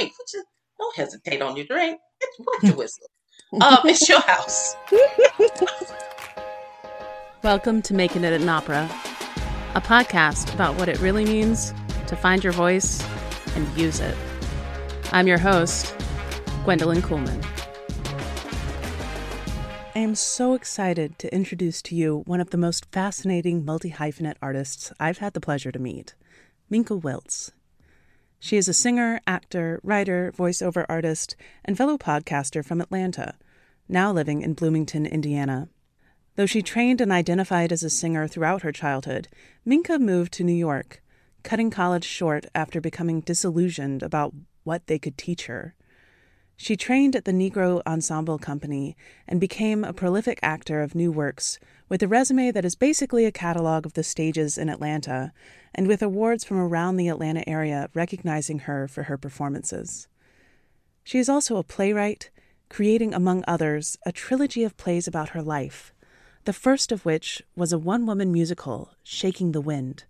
drink. Just don't hesitate on your drink. It's what your whistle. Um, it's your house. Welcome to Making It an Opera, a podcast about what it really means to find your voice and use it. I'm your host, Gwendolyn Kuhlman. I am so excited to introduce to you one of the most fascinating multi hyphenate artists I've had the pleasure to meet, Minka Wiltz. She is a singer, actor, writer, voiceover artist, and fellow podcaster from Atlanta, now living in Bloomington, Indiana. Though she trained and identified as a singer throughout her childhood, Minka moved to New York, cutting college short after becoming disillusioned about what they could teach her. She trained at the Negro Ensemble Company and became a prolific actor of new works, with a resume that is basically a catalog of the stages in Atlanta, and with awards from around the Atlanta area recognizing her for her performances. She is also a playwright, creating, among others, a trilogy of plays about her life, the first of which was a one woman musical, Shaking the Wind,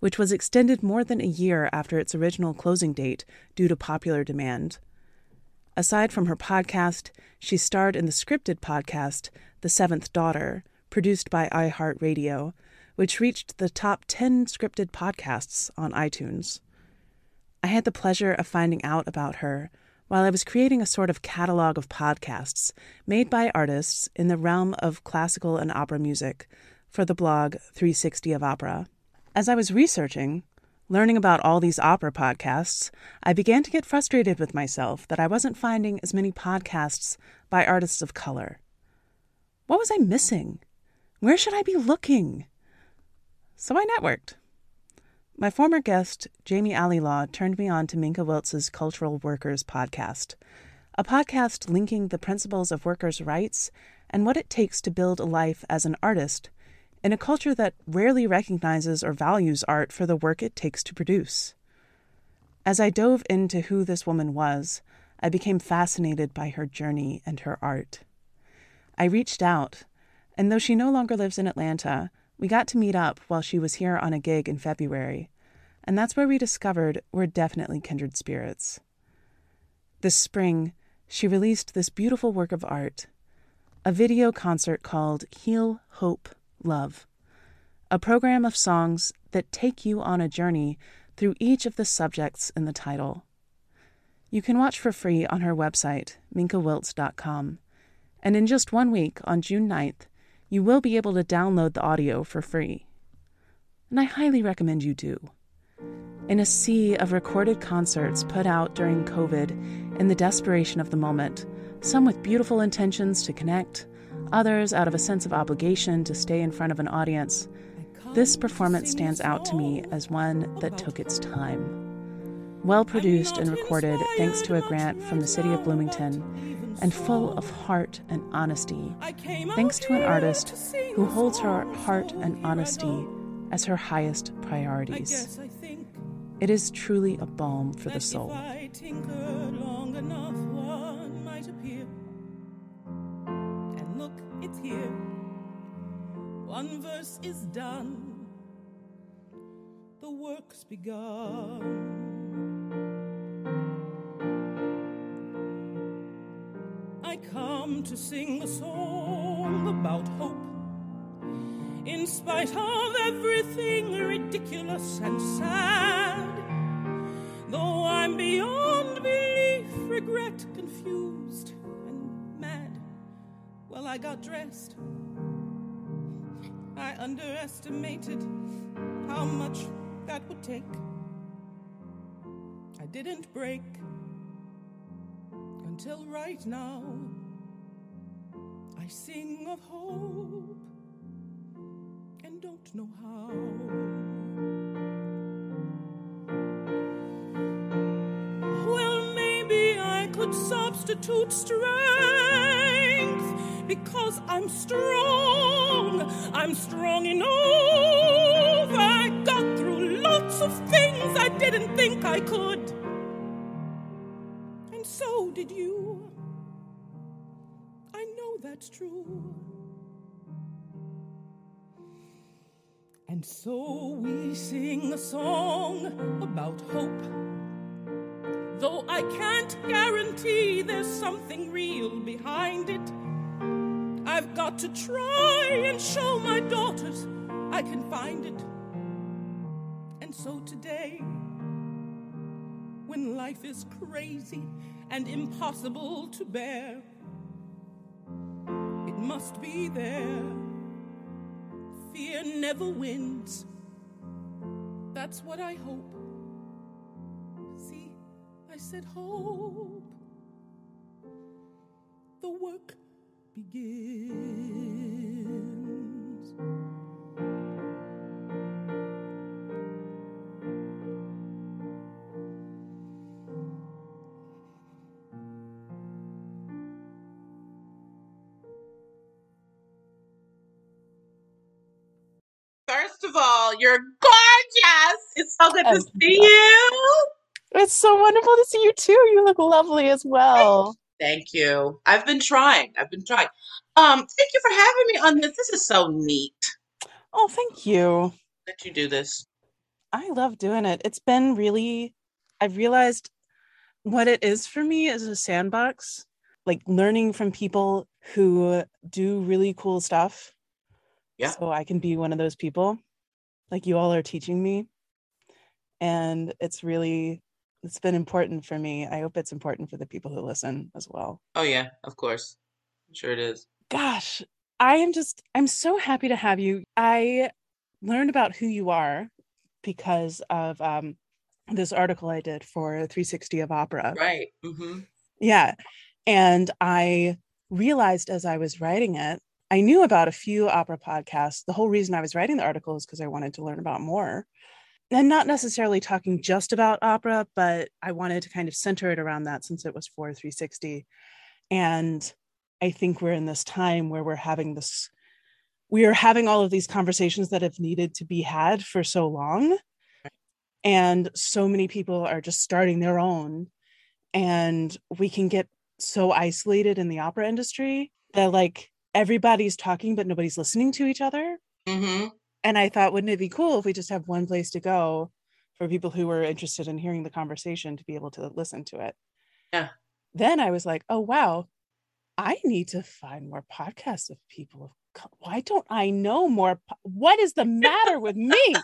which was extended more than a year after its original closing date due to popular demand. Aside from her podcast, she starred in the scripted podcast The Seventh Daughter, produced by iHeartRadio, which reached the top 10 scripted podcasts on iTunes. I had the pleasure of finding out about her while I was creating a sort of catalog of podcasts made by artists in the realm of classical and opera music for the blog 360 of Opera. As I was researching, Learning about all these opera podcasts, I began to get frustrated with myself that I wasn't finding as many podcasts by artists of color. What was I missing? Where should I be looking? So I networked. My former guest, Jamie Alilaw, turned me on to Minka Wiltz's Cultural Workers podcast, a podcast linking the principles of workers' rights and what it takes to build a life as an artist in a culture that rarely recognizes or values art for the work it takes to produce. As I dove into who this woman was, I became fascinated by her journey and her art. I reached out, and though she no longer lives in Atlanta, we got to meet up while she was here on a gig in February, and that's where we discovered we're definitely kindred spirits. This spring, she released this beautiful work of art, a video concert called Heal, Hope, Love, a program of songs that take you on a journey through each of the subjects in the title. You can watch for free on her website, minkawiltz.com, and in just one week, on June 9th, you will be able to download the audio for free. And I highly recommend you do. In a sea of recorded concerts put out during COVID in the desperation of the moment, some with beautiful intentions to connect, others out of a sense of obligation to stay in front of an audience, this performance stands out to me as one that took its time. Well produced and recorded thanks to a grant from the city of Bloomington, and full of heart and honesty, thanks to an artist who holds her heart and honesty as her highest priorities. It is truly a balm for the soul. One verse is done, the work's begun. Come to sing a song about hope. In spite of everything ridiculous and sad, though I'm beyond belief, regret, confused, and mad, well, I got dressed I underestimated how much that would take. I didn't break until right now. I sing of hope and don't know how. Well, maybe I could substitute strength because I'm strong. I'm strong enough. I got through lots of things I didn't think I could. And so did you. I know that's true. And so we sing a song about hope Though I can't guarantee there's something real behind it, I've got to try and show my daughters I can find it. And so today, when life is crazy and impossible to bear, must be there. Fear never wins. That's what I hope. See, I said hope. The work begins. You're gorgeous. It's so good to Oh, see you. It's so wonderful to see you too. You look lovely as well. Thank you. I've been trying. I've been trying. Um, thank you for having me on this. This is so neat Oh, thank you. that you do this. I love doing it. It's been really, I've realized what it is for me is a sandbox, like learning from people who do really cool stuff. Yeah. So I can be one of those people, like you all are teaching me. And it's really, it's been important for me. I hope it's important for the people who listen as well. Oh yeah, of course. Sure it is. Gosh, I am just, I'm so happy to have you. I learned about who you are because of um, this article I did for 360 of Opera. Right. Mm-hmm. Yeah. And I realized as I was writing it, I knew about a few opera podcasts. The whole reason I was writing the article is because I wanted to learn about more. And not necessarily talking just about opera, but I wanted to kind of center it around that since it was for 360. And I think we're in this time where we're having this, we are having all of these conversations that have needed to be had for so long. And so many people are just starting their own. And we can get so isolated in the opera industry that like everybody's talking, but nobody's listening to each other. Mm-hmm. And I thought, wouldn't it be cool if we just have one place to go for people who were interested in hearing the conversation to be able to listen to it? Yeah. Then I was like, oh, wow, I need to find more podcasts of people. of Why don't I know more? po- What is the matter with me?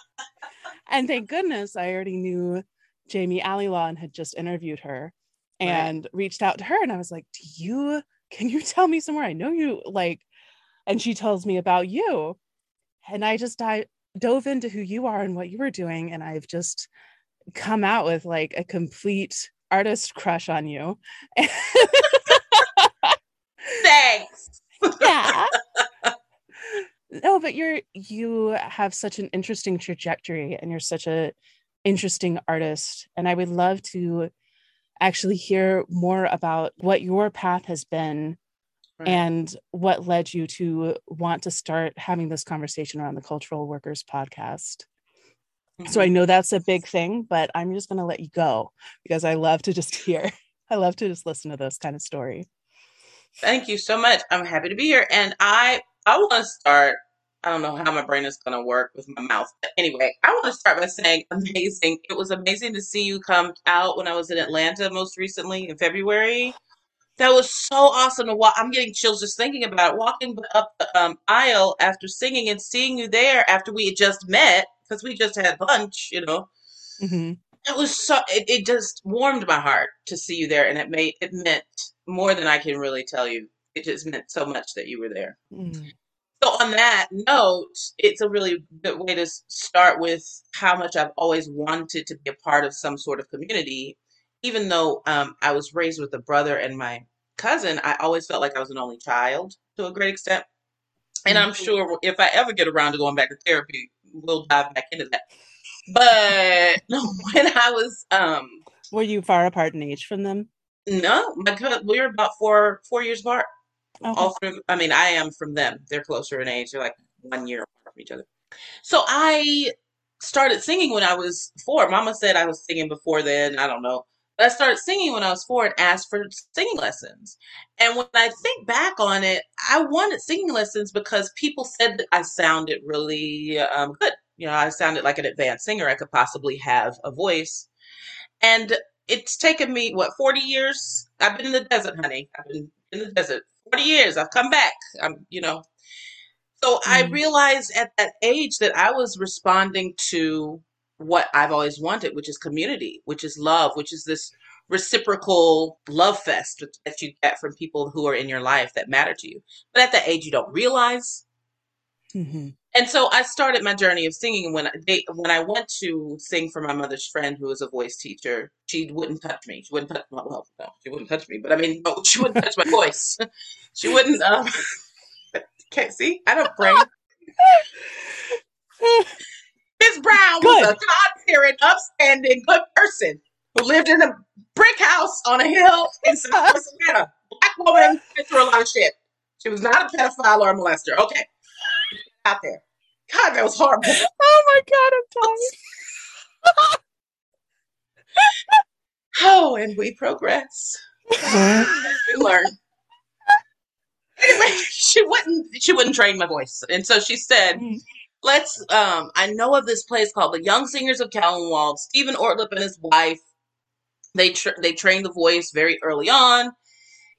and thank goodness I already knew Jamie Alilaw and had just interviewed her Right. and reached out to her. And I was like, do you, can you tell me some more? I know you like, and she tells me about you. And I just I dove into who you are and what you were doing. And I've just come out with like a complete artist crush on you. Thanks. yeah. no, but you're you have such an interesting trajectory and you're such a interesting artist. And I would love to actually hear more about what your path has been Right. and what led you to want to start having this conversation around the cultural workers podcast so i Mhm. know that's a big thing but i'm just going to let you go because i love to just hear i love to just listen to this kind of story Thank you so much. I'm happy to be here. And I I want to start. I don't know how my brain is going to work with my mouth. But anyway, I want to start by saying amazing. It was amazing to see you come out when I was in Atlanta most recently in February. That was so awesome to walk. I'm getting chills just thinking about it. Walking up the um, aisle after singing and seeing you there after we had just met because we just had lunch, you know. Mhm. It was so it, it just warmed my heart to see you there and it made it meant more than I can really tell you. It just meant so much that you were there. Mm. So on that note, it's a really good way to s- start with how much I've always wanted to be a part of some sort of community. Even though um, I was raised with a brother and my cousin, I always felt like I was an only child to a great extent. And I'm sure if I ever get around to going back to therapy, we'll dive back into that. But when I was um, were you far apart in age from them no, my cousin, we were about four four years apart. Okay. all through i mean i am from them. They're closer in age. They're like one year apart from each other. So i started singing when i was four. Mama said i was singing before then. I don't know. But i started singing when i was four and asked for singing lessons. And when i think back on it i wanted singing lessons because people said that i sounded really um, good. You know i sounded like an advanced singer. I could possibly have a voice. And it's taken me what 40 years. I've been in the desert, honey. I've been in the desert 40 years. I've come back. I'm, you know. So I Mm. realized at that age that I was responding to what I've always wanted, which is community, which is love, which is this reciprocal love fest that you get from people who are in your life that matter to you. But at that age, you don't realize. Mhm. And so I started my journey of singing when I, they, when I went to sing for my mother's friend who was a voice teacher. She wouldn't touch me. She wouldn't touch my well, no, she wouldn't touch me. But I mean, no, she wouldn't touch my voice. She wouldn't. Um, can't see. I don't pray. Miss Brown was a. God-fearing, upstanding, good person who lived in a brick house on a hill in Southwest Atlanta. Black woman went through a lot of shit. She was not a pedophile or a molester. Okay, out there. God, that was horrible. Oh my god, I'm dying. Oh, and we progress. we learn. Anyway, she wouldn't she wouldn't train my voice. And so she said, Mm. let's um I know of this place called the Young Singers of Callanwolde. Stephen Ortlip and his wife, they tra- they trained the voice very early on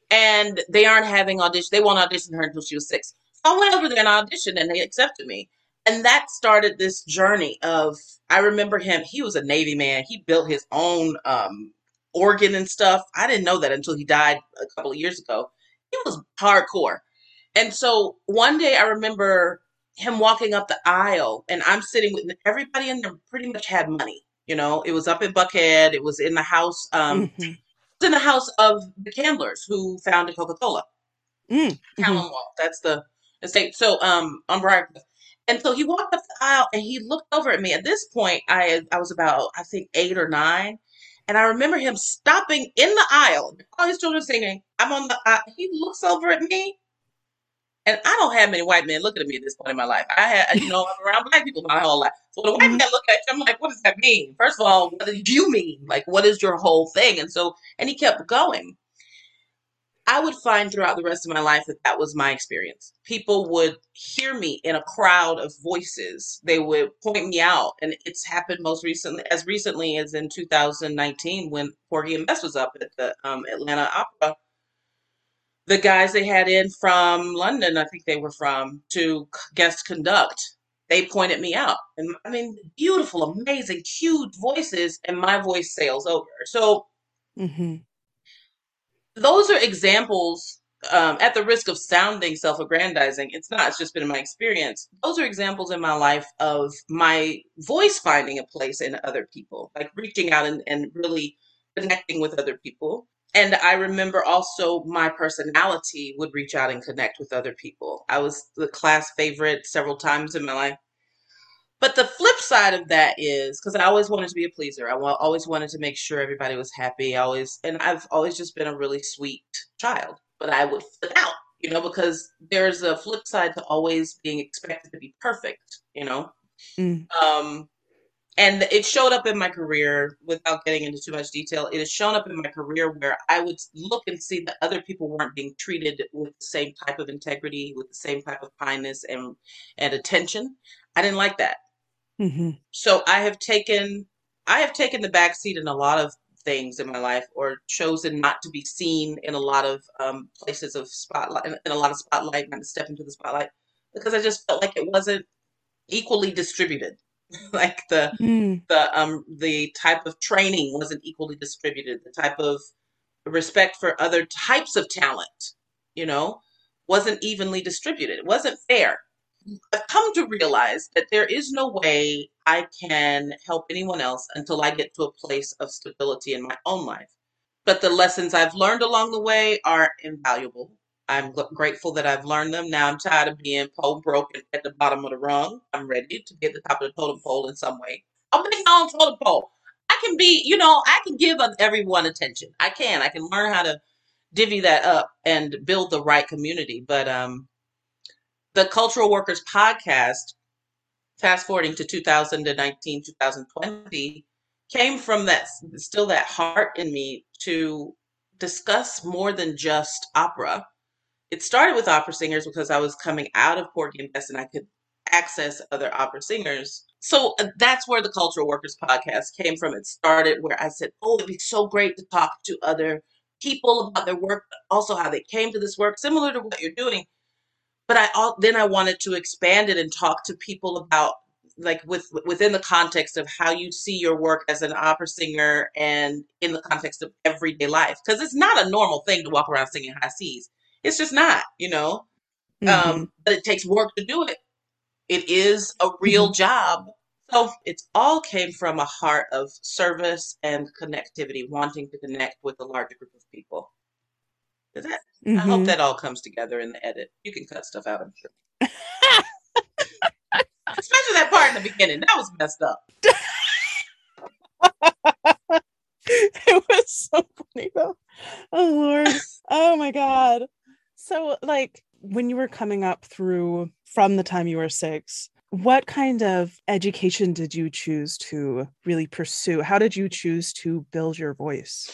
and they aren't having audition. They won't audition her until she was six. I went over there and auditioned and they accepted me. And that started this journey of I remember him, he was a Navy man. He built his own um organ and stuff. I didn't know that until he died a couple of years ago. He was hardcore. And so one day I remember him walking up the aisle and I'm sitting with everybody in there pretty much had money. You know, it was up in Buckhead. It was in the house, um, Mhm. it was in the house of the Candlers who founded Coca-Cola. Mm. Mhm. Callanwolde. That's the estate. So um on Briarcliff. And so he walked up the aisle and he looked over at me. At this point, I I was about I think eight or nine, and I remember him stopping in the aisle. All his children singing. I'm on the. Uh, he looks over at me, and I don't have many white men looking at me at this point in my life. I had you know I'm around black people my whole life. So when a white Mhm. man look at you, I'm like, what does that mean? First of all, what do you mean? Like, what is your whole thing? And so and he kept going. I would find throughout the rest of my life that that was my experience. People would hear me in a crowd of voices. They would point me out, and it's happened most recently, as recently as in 2019 when Porgy and Bess was up at the um, Atlanta Opera. The guys they had in from London, I think they were from, to guest conduct. They pointed me out, and I mean, beautiful, amazing, huge voices, and my voice sails over. So Mhm. Those are examples um, at the risk of sounding self-aggrandizing it's not it's just been my experience those are examples in my life of my voice finding a place in other people like reaching out and, and really connecting with other people. And i remember also my personality would reach out and connect with other people. I was the class favorite several times in my life but the flip side of that is because I always wanted to be a pleaser. I always wanted to make sure everybody was happy. I always, and I've always just been a really sweet child. But I would flip out, you know, because there's a flip side to always being expected to be perfect, you know. Mm. Um, and it showed up in my career without getting into too much detail. It has shown up in my career where I would look and see that other people weren't being treated with the same type of integrity, with the same type of kindness and and attention. I didn't like that Mhm. so I have taken I have taken the back seat in a lot of things in my life, or chosen not to be seen in a lot of um, places of spotlight, in, in a lot of spotlight, not to step into the spotlight, because I just felt like it wasn't equally distributed. like the Mm. the um the type of training wasn't equally distributed. The type of respect for other types of talent, you know, wasn't evenly distributed. It wasn't fair. I've come to realize that there is no way I can help anyone else until I get to a place of stability in my own life. But the lessons I've learned along the way are invaluable. I'm grateful that I've learned them. Now I'm tired of being pole broken at the bottom of the rung. I'm ready to be at the top of the totem pole in some way. Make my own totem pole. I can be, you know, I can give everyone attention. I can. I can learn how to divvy that up and build the right community. But um, the Cultural Workers podcast, fast forwarding to 2019, 2020, came from that still that heart in me to discuss more than just opera. It started with opera singers because I was coming out of Porgy and Bess and I could access other opera singers. so uh, that's where the Cultural Workers podcast came from. It started where I said, "Oh, it'd be so great to talk to other people about their work, but also how they came to this work, similar to what you're doing." But I then I wanted to expand it and talk to people about like with within the context of how you see your work as an opera singer and in the context of everyday life because it's not a normal thing to walk around singing high C's it's just not you know? Mm-hmm. um, but it takes work to do it. It is a real mm-hmm. job. So it all came from a heart of service and connectivity wanting to connect with a larger group of people that, mm-hmm. i hope mm-hmm. that all comes together in the edit you can cut stuff out i'm sure Especially that part in the beginning. That was messed up. it was so funny though. Oh Lord. Oh my God. So like when you were coming up through from the time you were six, what kind of education did you choose to really pursue? How did you choose to build your voice?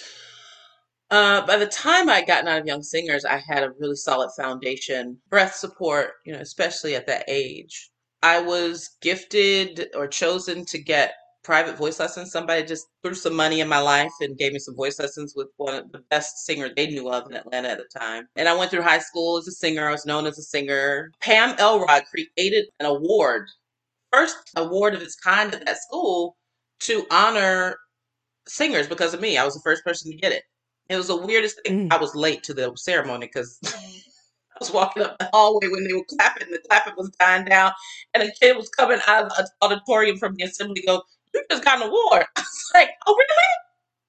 Uh, by the time I'd gotten out of Young Singers, I had a really solid foundation, breath support, you know, especially at that age. I was gifted or chosen to get private voice lessons. Somebody just threw some money in my life and gave me some voice lessons with one of the best singer they knew of in Atlanta at the time. And I went through high school as a singer. I was known as a singer. Pam Elrod created an award, first award of its kind at that school to honor singers because of me. I was the first person to get it. It was the weirdest thing. Mm. I was late to the ceremony because I was walking up the hallway when they were clapping. The clapping was dying down, and a kid was coming out of the auditorium from the assembly. Go, you just got an award. I was like, oh really?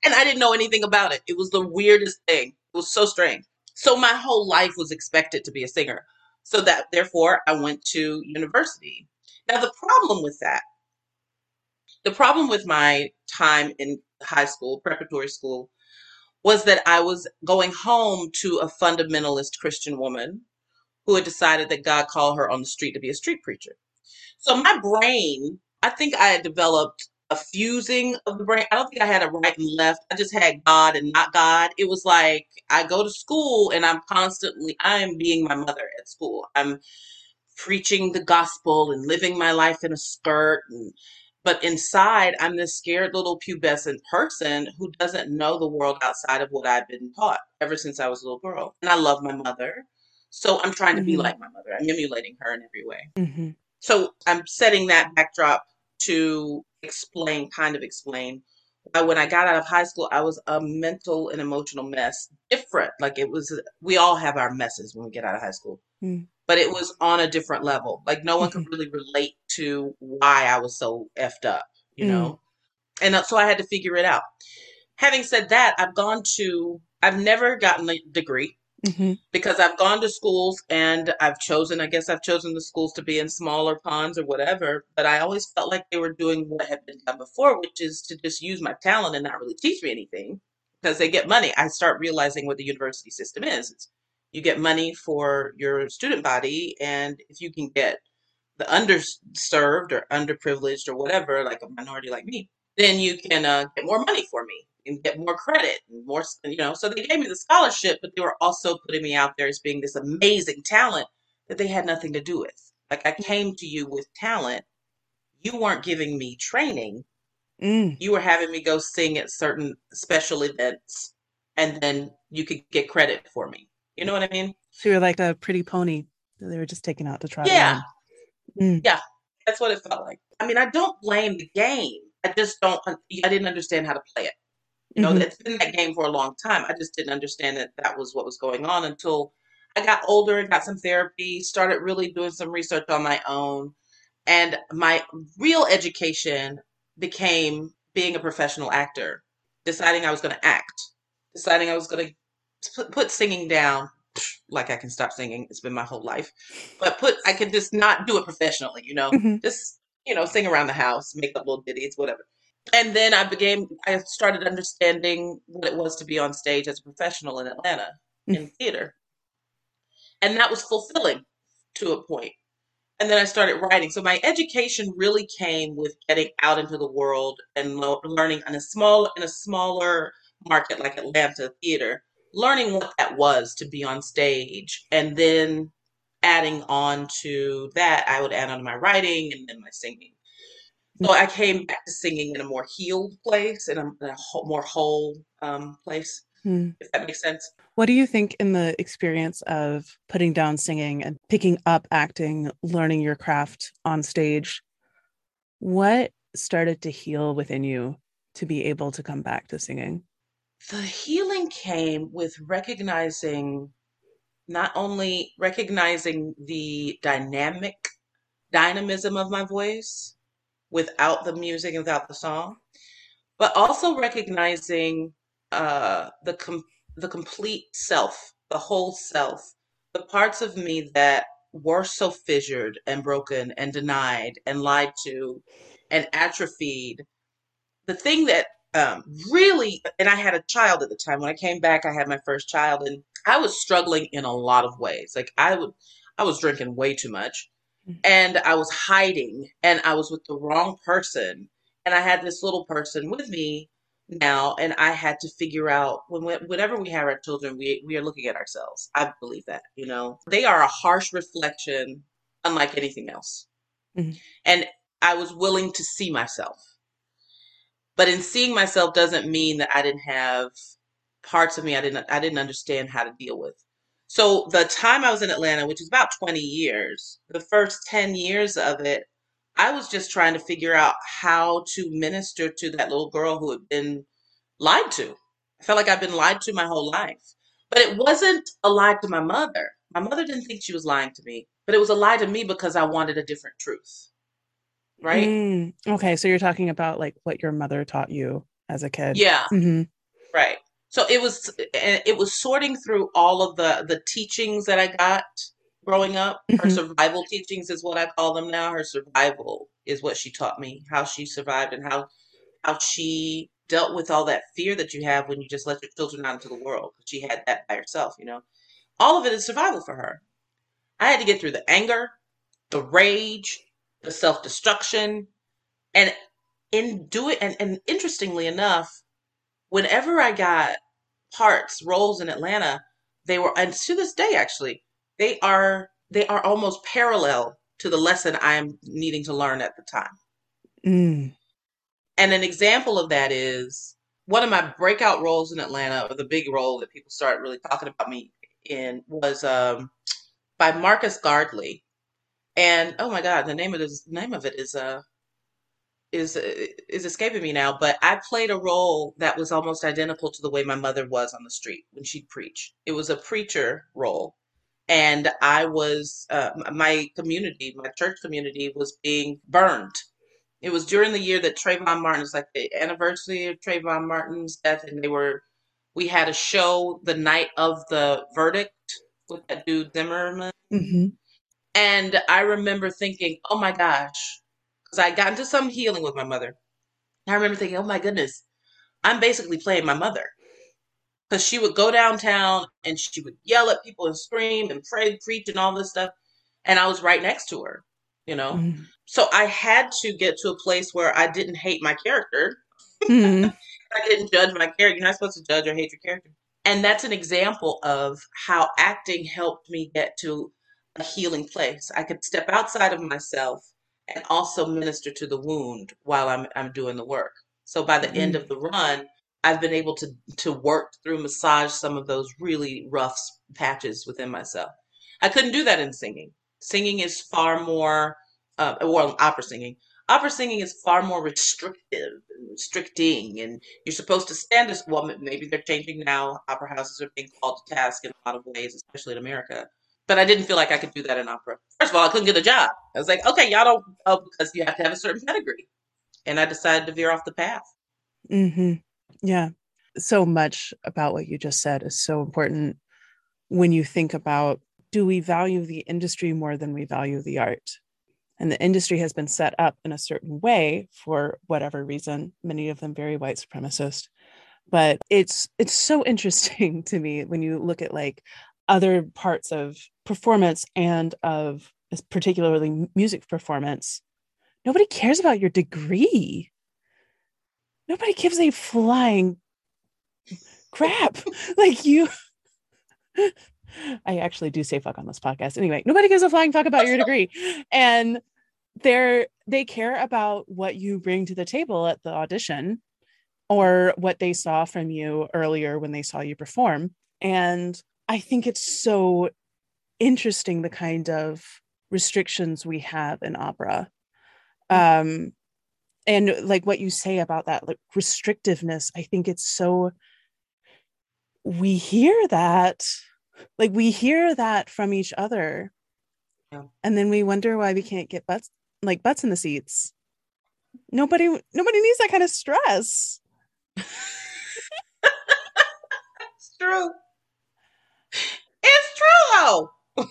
And I didn't know anything about it. It was the weirdest thing. It was so strange. So my whole life was expected to be a singer. So that therefore I went to university. Now the problem with that, the problem with my time in high school, preparatory school, was that I was going home to a fundamentalist Christian woman who had decided that God called her on the street to be a street preacher. So my brain, I think I had developed a fusing of the brain. I don't think I had a right and left. I just had God and not God. It was like I go to school and I'm constantly I am being my mother at school. I'm preaching the gospel and living my life in a skirt and but inside, I'm this scared little pubescent person who doesn't know the world outside of what I've been taught ever since I was a little girl. And I love my mother. So I'm trying to be mm-hmm. like my mother. I'm emulating her in every way. Mm-hmm. So I'm setting that backdrop to explain, kind of explain when I got out of high school, I was a mental and emotional mess. Different. Like it was, we all have our messes when we get out of high school. Mm but it was on a different level. Like no one could mm-hmm. really relate to why I was so effed up, you mm. know? And so I had to figure it out. Having said that, I've gone to, I've never gotten a degree mm-hmm. because I've gone to schools and I've chosen, I guess I've chosen the schools to be in smaller ponds or whatever, but I always felt like they were doing what had been done before, which is to just use my talent and not really teach me anything because they get money. I start realizing what the university system is. It's you get money for your student body and if you can get the underserved or underprivileged or whatever like a minority like me then you can uh, get more money for me and get more credit and more you know so they gave me the scholarship but they were also putting me out there as being this amazing talent that they had nothing to do with. Like i came to you with talent. You weren't giving me training. Mm. you were having me go sing at certain special events and then you could get credit for me you know what I mean? So you're like a pretty pony that they were just taking out to try. Yeah. Mm. Yeah. That's what it felt like. I mean, I don't blame the game. I just don't, I didn't understand how to play it. You know, mm-hmm. it's been that game for a long time. I just didn't understand that that was what was going on until I got older and got some therapy, started really doing some research on my own. And my real education became being a professional actor, deciding I was going to act, deciding I was going to put, put singing down like I can stop singing. It's been my whole life, but put I can just not do it professionally. You know, mm-hmm. just you know, sing around the house, make up little ditties, whatever. And then I began. I started understanding what it was to be on stage as a professional in Atlanta mm-hmm. in theater, and that was fulfilling to a point. And then I started writing. So my education really came with getting out into the world and learning in a small in a smaller market like Atlanta theater learning what that was to be on stage and then adding on to that i would add on to my writing and then my singing So I came back to singing in a more healed place, in a, in a whole, more whole um, place, Hmm. if that makes sense. What do you think in the experience of putting down singing and picking up acting, learning your craft on stage? What started to heal within you to be able to come back to singing? The healing came with recognizing not only recognizing the dynamic dynamism of my voice without the music and without the song, but also recognizing uh, the com- the complete self, the whole self, the parts of me that were so fissured and broken and denied and lied to and atrophied. The thing that um, really, and I had a child at the time. When I came back, I had my first child, and I was struggling in a lot of ways. Like I would, I was drinking way too much, Mhm. and I was hiding, and I was with the wrong person, and I had this little person with me now, and I had to figure out when whenever we have our children, we we are looking at ourselves. I believe that, you know, they are a harsh reflection, unlike anything else, Mhm. and I was willing to see myself. But in seeing myself doesn't mean that I didn't have parts of me I didn't I didn't understand how to deal with. So the time I was in Atlanta, which is about 20 years, the first 10 years of it, I was just trying to figure out how to minister to that little girl who had been lied to. I felt like I've been lied to my whole life. But it wasn't a lie to my mother. My mother didn't think she was lying to me, but it was a lie to me because I wanted a different truth. Right? Mm, okay, so you're talking about like what your mother taught you as a kid. Yeah. hmm Right. So it was it was sorting through all of the the teachings that I got growing up. Her Mhm. survival teachings is what I call them now. Her survival is what she taught me, how she survived and how how she dealt with all that fear that you have when you just let your children out into the world. She had that by herself, you know. All of it is survival for her. I had to get through the anger, the rage, the self-destruction, and in do it and, and interestingly enough, whenever I got parts, roles in Atlanta, they were and to this day actually, they are they are almost parallel to the lesson I'm needing to learn at the time. Mm. And an example of that is one of my breakout roles in Atlanta, or the big role that people started really talking about me in, was um, by Marcus Gardley. And oh my God, the name of this name of it is uh is uh, is escaping me now. But I played a role that was almost identical to the way my mother was on the street when she'd preach. It was a preacher role, and I was uh, my community, my church community, was being burned. It was during the year that Trayvon Martin was like the anniversary of Trayvon Martin's death, and they were. We had a show the night of the verdict with that dude Zimmerman, hmm and I remember thinking, "Oh my gosh," because I got into some healing with my mother. I remember thinking, "Oh my goodness, I'm basically playing my mother." Because she would go downtown and she would yell at people and scream and pray, preach, and all this stuff, and I was right next to her, you know. Mm. So I had to get to a place where I didn't hate my character. Mm. I didn't judge my character. You're not supposed to judge or hate your character. And that's an example of how acting helped me get to a healing place. I could step outside of myself and also minister to the wound while I'm I'm doing the work. So by the end Mm. of the run, I've been able to to work through massage some of those really rough patches within myself. I couldn't do that in singing. Singing is far more uh, well, opera singing. Opera singing is far more restrictive and restricting, and you're supposed to stand as well. Maybe they're changing now. Opera houses are being called to task in a lot of ways, especially in America. But I didn't feel like I could do that in opera. First of all, I couldn't get a job. I was like, okay, y'all don't oh, because you have to have a certain pedigree, and I decided to veer off the path. hmm Yeah. So much about what you just said is so important when you think about do we value the industry more than we value the art? And the industry has been set up in a certain way for whatever reason, many of them very white supremacist. But it's it's so interesting to me when you look at like other parts of performance and of particularly music performance. Nobody cares about your degree. Nobody gives a flying crap. like you I actually do say fuck on this podcast. Anyway, nobody gives a flying fuck about your degree. And they're they care about what you bring to the table at the audition or what they saw from you earlier when they saw you perform and i think it's so interesting the kind of restrictions we have in opera um and like what you say about that like restrictiveness i think it's so we hear that like we hear that from each other Yeah. and then we wonder why we can't get butts like butts in the seats nobody nobody needs that kind of stress It's true. It's true though.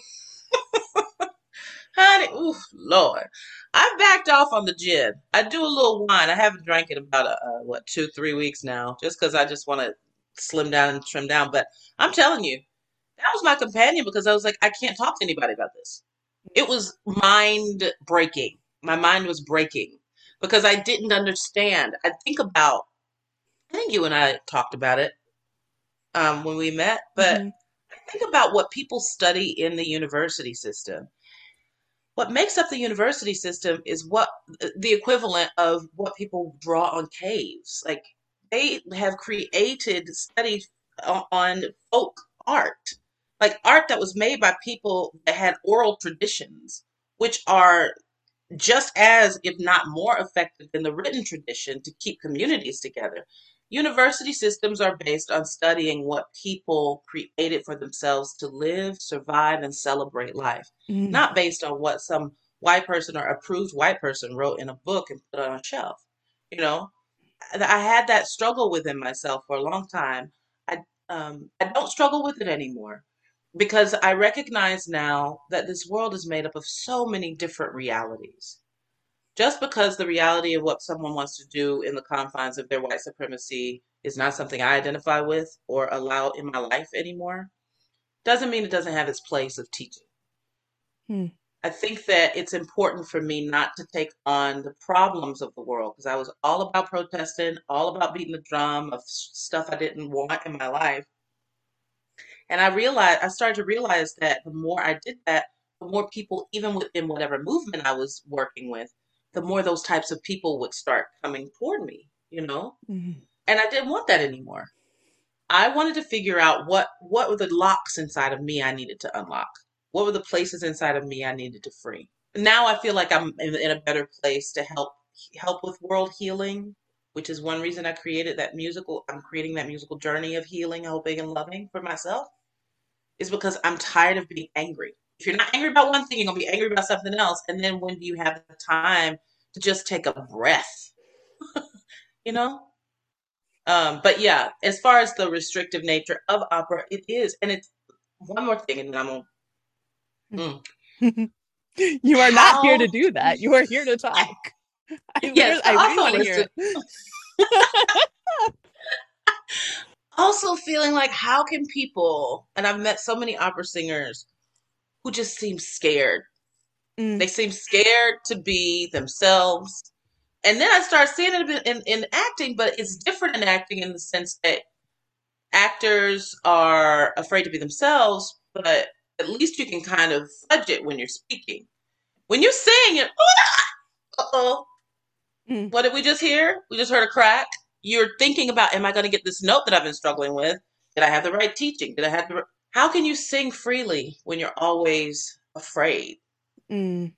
Honey, ooh, Lord. I've backed off on the gin. I do a little wine. I haven't drank it about, uh, uh, what, two, three weeks now, just because I just want to slim down and trim down. But I'm telling you, that was my companion because I was like, I can't talk to anybody about this. It was mind breaking. My mind was breaking because I didn't understand. I think about, I think you and I talked about it um, when we met, but Mhm. Think about what people study in the university system. What makes up the university system is what the equivalent of what people draw on caves. Like they have created studies on folk art, like art that was made by people that had oral traditions, which are just as, if not more effective than the written tradition to keep communities together. University systems are based on studying what people created for themselves to live, survive, and celebrate life, Mm. not based on what some white person or approved white person wrote in a book and put on a shelf. You know, I had that struggle within myself for a long time. I um, I don't struggle with it anymore because I recognize now that this world is made up of so many different realities. Just because the reality of what someone wants to do in the confines of their white supremacy is not something I identify with or allow in my life anymore, doesn't mean it doesn't have its place of teaching. Hmm. I think that it's important for me not to take on the problems of the world because I was all about protesting, all about beating the drum of stuff I didn't want in my life. And I realized, I started to realize that the more I did that, the more people, even within whatever movement I was working with, the more those types of people would start coming toward me, you know? Mhm. And I didn't want that anymore. I wanted to figure out what what were the locks inside of me I needed to unlock. What were the places inside of me I needed to free? Now I feel like I'm in, in a better place to help help with world healing, which is one reason I created that musical. I'm creating that musical journey of healing, hoping, and loving for myself. Is because I'm tired of being angry. If you're not angry about one thing, you're gonna be angry about something else. And then when do you have the time to just take a breath? you know? Um, but yeah, as far as the restrictive nature of opera, it is. And it's one more thing, and then I'm gonna you are not here to do that. You are here to talk. I, Yes, I really want to hear it. also feeling like how can people and I've met so many opera singers who just seem scared. Mm. They seem scared to be themselves. And then I start seeing it in, in acting, but it's different in acting in the sense that actors are afraid to be themselves, but at least you can kind of fudge it when you're speaking. When you're, uh oh, Mm. what did we just hear? We just heard a crack. You're thinking about, am I going to get this note that I've been struggling with? Did I have the right teaching? Did I have the? How can you sing freely when you're always afraid? Mm.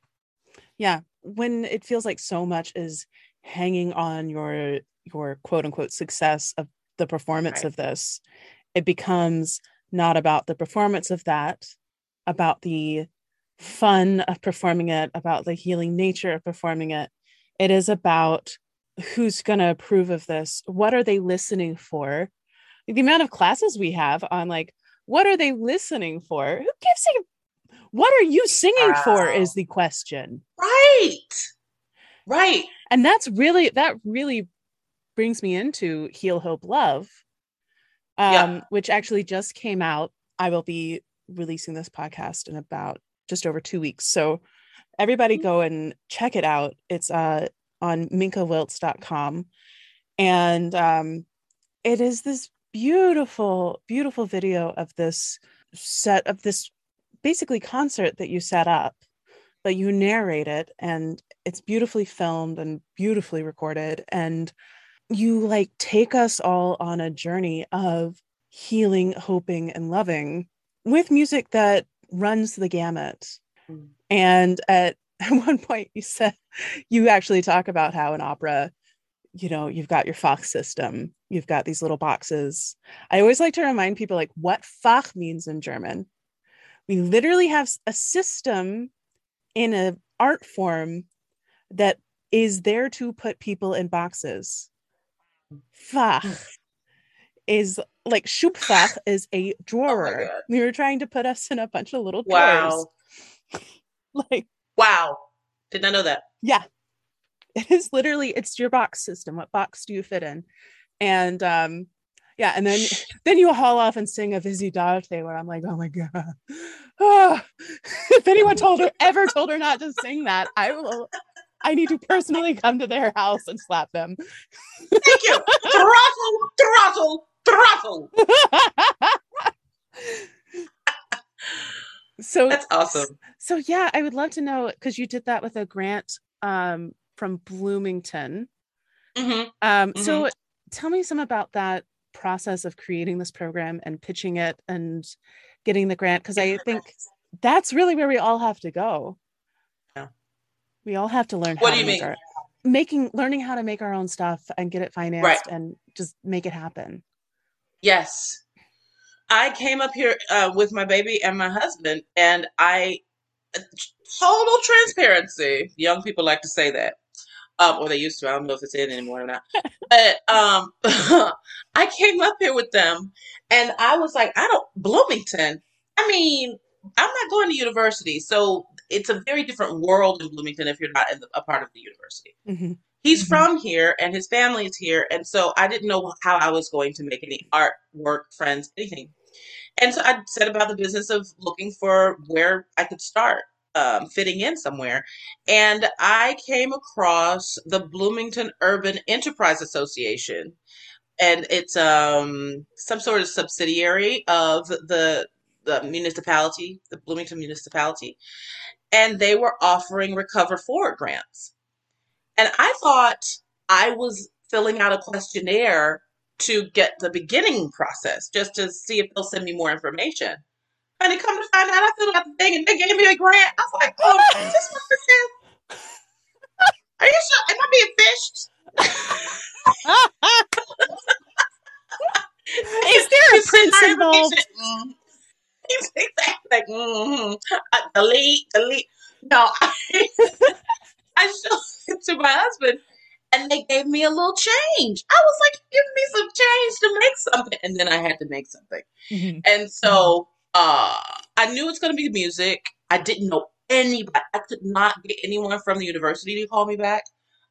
Yeah, when it feels like so much is hanging on your your quote unquote success of the performance Right. of this, it becomes not about the performance of that, about the fun of performing it, about the healing nature of performing it. It is about who's going to approve of this. What are they listening for? The amount of classes we have on like, what are they listening for? Who gives a what are you singing for is the question. Right, right. and that's really that really brings me into heal hope love um Yeah. which actually just came out. I will be releasing this podcast in about just over two weeks. So everybody go and check it out. It's uh on minkawiltz.com and um it is this beautiful beautiful video of this set of this basically concert that you set up but you narrate it and it's beautifully filmed and beautifully recorded and you like take us all on a journey of healing hoping and loving with music that runs the gamut mm. and at, at one point you said you actually talk about how an opera you know you've got your fach system you've got these little boxes. I always like to remind people like what fach means in german. We literally have a system in an art form that is there to put people in boxes. Fach hmm. is like schubfach is a oh drawer. Oh we were trying to put us in a bunch of little drawers. Wow. Like wow. Did not know that. Yeah it is literally it's your box system. What box do you fit in? And um yeah and then then you haul off and sing a Vissi d'arte where i'm like oh my god. Oh, if anyone told her ever told her not to sing that i will i need to personally come to their house and slap them. Thank you. Throttle throttle throttle. So that's awesome. so yeah i would love to know because you did that with a grant um from Bloomington. Mm-hmm. Um, mm-hmm. So tell me some about that process of creating this program and pitching it and getting the grant because I think that's really where we all have to go. Yeah. We all have to learn. What do you mean? Our, making learning how to make our own stuff and get it financed right. and just make it happen. Yes. I came up here uh, with my baby and my husband, and I total transparency. Young people like to say that um, or they used to. I don't know if it's in anymore or not. but um, I came up here with them, and I was like, I don't Bloomington. I mean, I'm not going to university, so it's a very different world in Bloomington if you're not in the, a part of the university. Mm-hmm. He's mm-hmm. from here, and his family is here, and so I didn't know how I was going to make any art, work, friends, anything. And so I set about the business of looking for where I could start um, fitting in somewhere. And I came across the Bloomington Urban Enterprise Association. And it's um, some sort of subsidiary of the, the municipality, the Bloomington municipality. And they were offering Recover Forward grants. And I thought I was filling out a questionnaire to get the beginning process just to see if they'll send me more information. And it come find out, I filled out the thing and they gave me a grant. I was like, oh, is this what this is? Are you sure? Am I being phished? is there a prince involved? Mm. He's exactly like, mm-hmm. uh, delete, delete. No, I, I showed it to my husband and they gave me a little change. I was like, give me some change to make something. And then I had to make something. Mm-hmm. And so uh, I knew it's going to be music. I didn't know anybody. I could not get anyone from the university to call me back.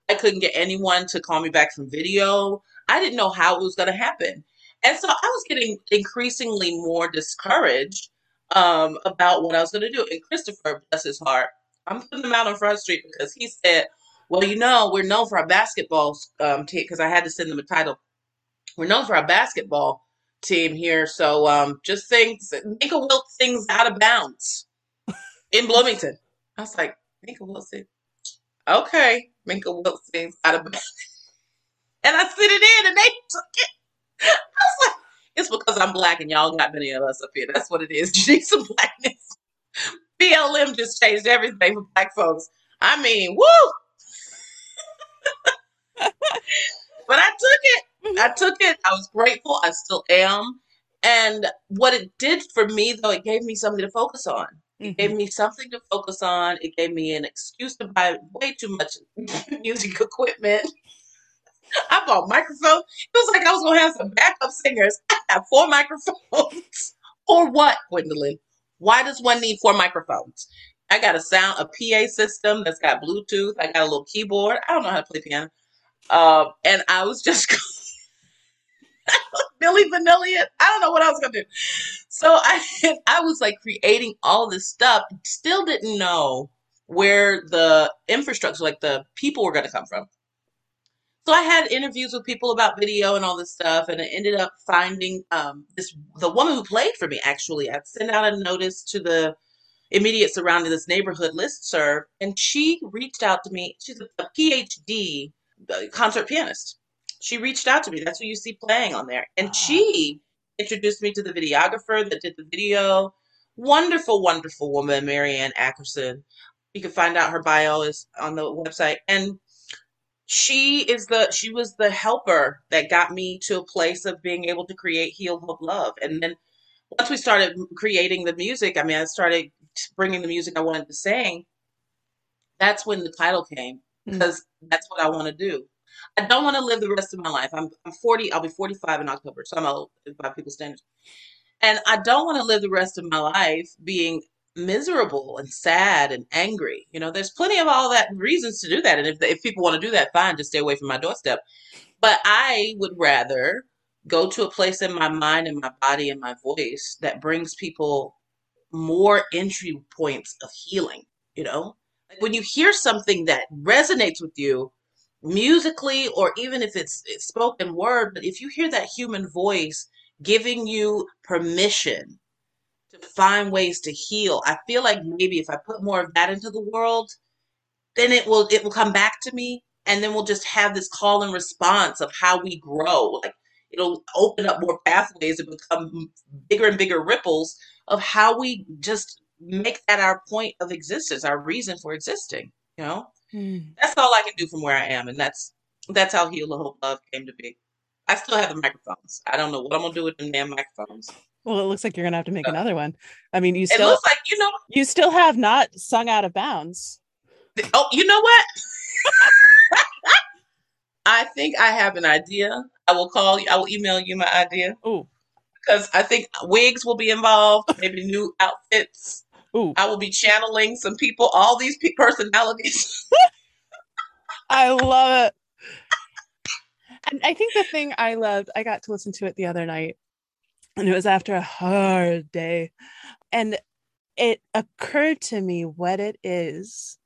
I couldn't get anyone to call me back from video. I didn't know how it was going to happen. And so I was getting increasingly more discouraged um, about what I was going to do. And Christopher, bless his heart, I'm putting him out on Front Street because he said, well, you know, we're known for our basketball um, team because I had to send them a title. We're known for our basketball team here. So um, just things, Minka Wiltz things out of bounds in Bloomington. I was like, Minka Wiltz Okay, Minka things out of bounds. And I sit it in and they took it. I was like, it's because I'm black and y'all got many of us up here. That's what it is. You need some blackness. BLM just changed everything for black folks. I mean, woo! but I took it. I took it. I was grateful. I still am. And what it did for me, though, it gave me something to focus on. It mm-hmm. gave me something to focus on. It gave me an excuse to buy way too much music equipment. I bought microphones. It was like I was gonna have some backup singers. I have four microphones. or what, Gwendolyn? Why does one need four microphones? I got a sound, a PA system that's got Bluetooth. I got a little keyboard. I don't know how to play piano. Uh, and I was just Milli Vanilli. I don't know what I was gonna do. So I I was like creating all this stuff. Still didn't know where the infrastructure, like the people, were gonna come from. So I had interviews with people about video and all this stuff, and I ended up finding um, this the woman who played for me. Actually, I sent out a notice to the immediate surrounding this neighborhood list serve, and she reached out to me. She's a PhD uh, concert pianist. She reached out to me. That's who you see playing on there, and she introduced me to the videographer that did the video. Wonderful, wonderful woman, Marianne Ackerson. You can find out her bio is on the website, and she is the she was the helper that got me to a place of being able to create heal hope love and then once we started creating the music i mean i started bringing the music i wanted to sing that's when the title came because mm. that's what i want to do i don't want to live the rest of my life I'm, I'm 40 i'll be 45 in october so i'm old by people's standards and i don't want to live the rest of my life being miserable and sad and angry. You know, there's plenty of all that reasons to do that. And if, if people want to do that, fine, just stay away from my doorstep. But I would rather go to a place in my mind and my body and my voice that brings people more entry points of healing, you know? Like when you hear something that resonates with you musically or even if it's, it's spoken word, but if you hear that human voice giving you permission to find ways to heal. I feel like maybe if I put more of that into the world, then it will it will come back to me and then we'll just have this call and response of how we grow. Like it'll open up more pathways and become bigger and bigger ripples of how we just make that our point of existence, our reason for existing. You know, hmm. that's all I can do from where I am, and that's that's how Heal the Hope Love came to be. I still have the microphones. I don't know what I'm gonna do with the damn microphones. Well, it looks like you're gonna have to make another one. I mean, you still it looks like you know you still have not sung out of bounds. Oh, you know what? I think I have an idea. I will call you. I will email you my idea. Ooh. Because I think wigs will be involved, maybe new outfits. Ooh. I will be channeling some people, all these personalities. I love it. And I think the thing I loved, I got to listen to it the other night and it was after a hard day and it occurred to me what it is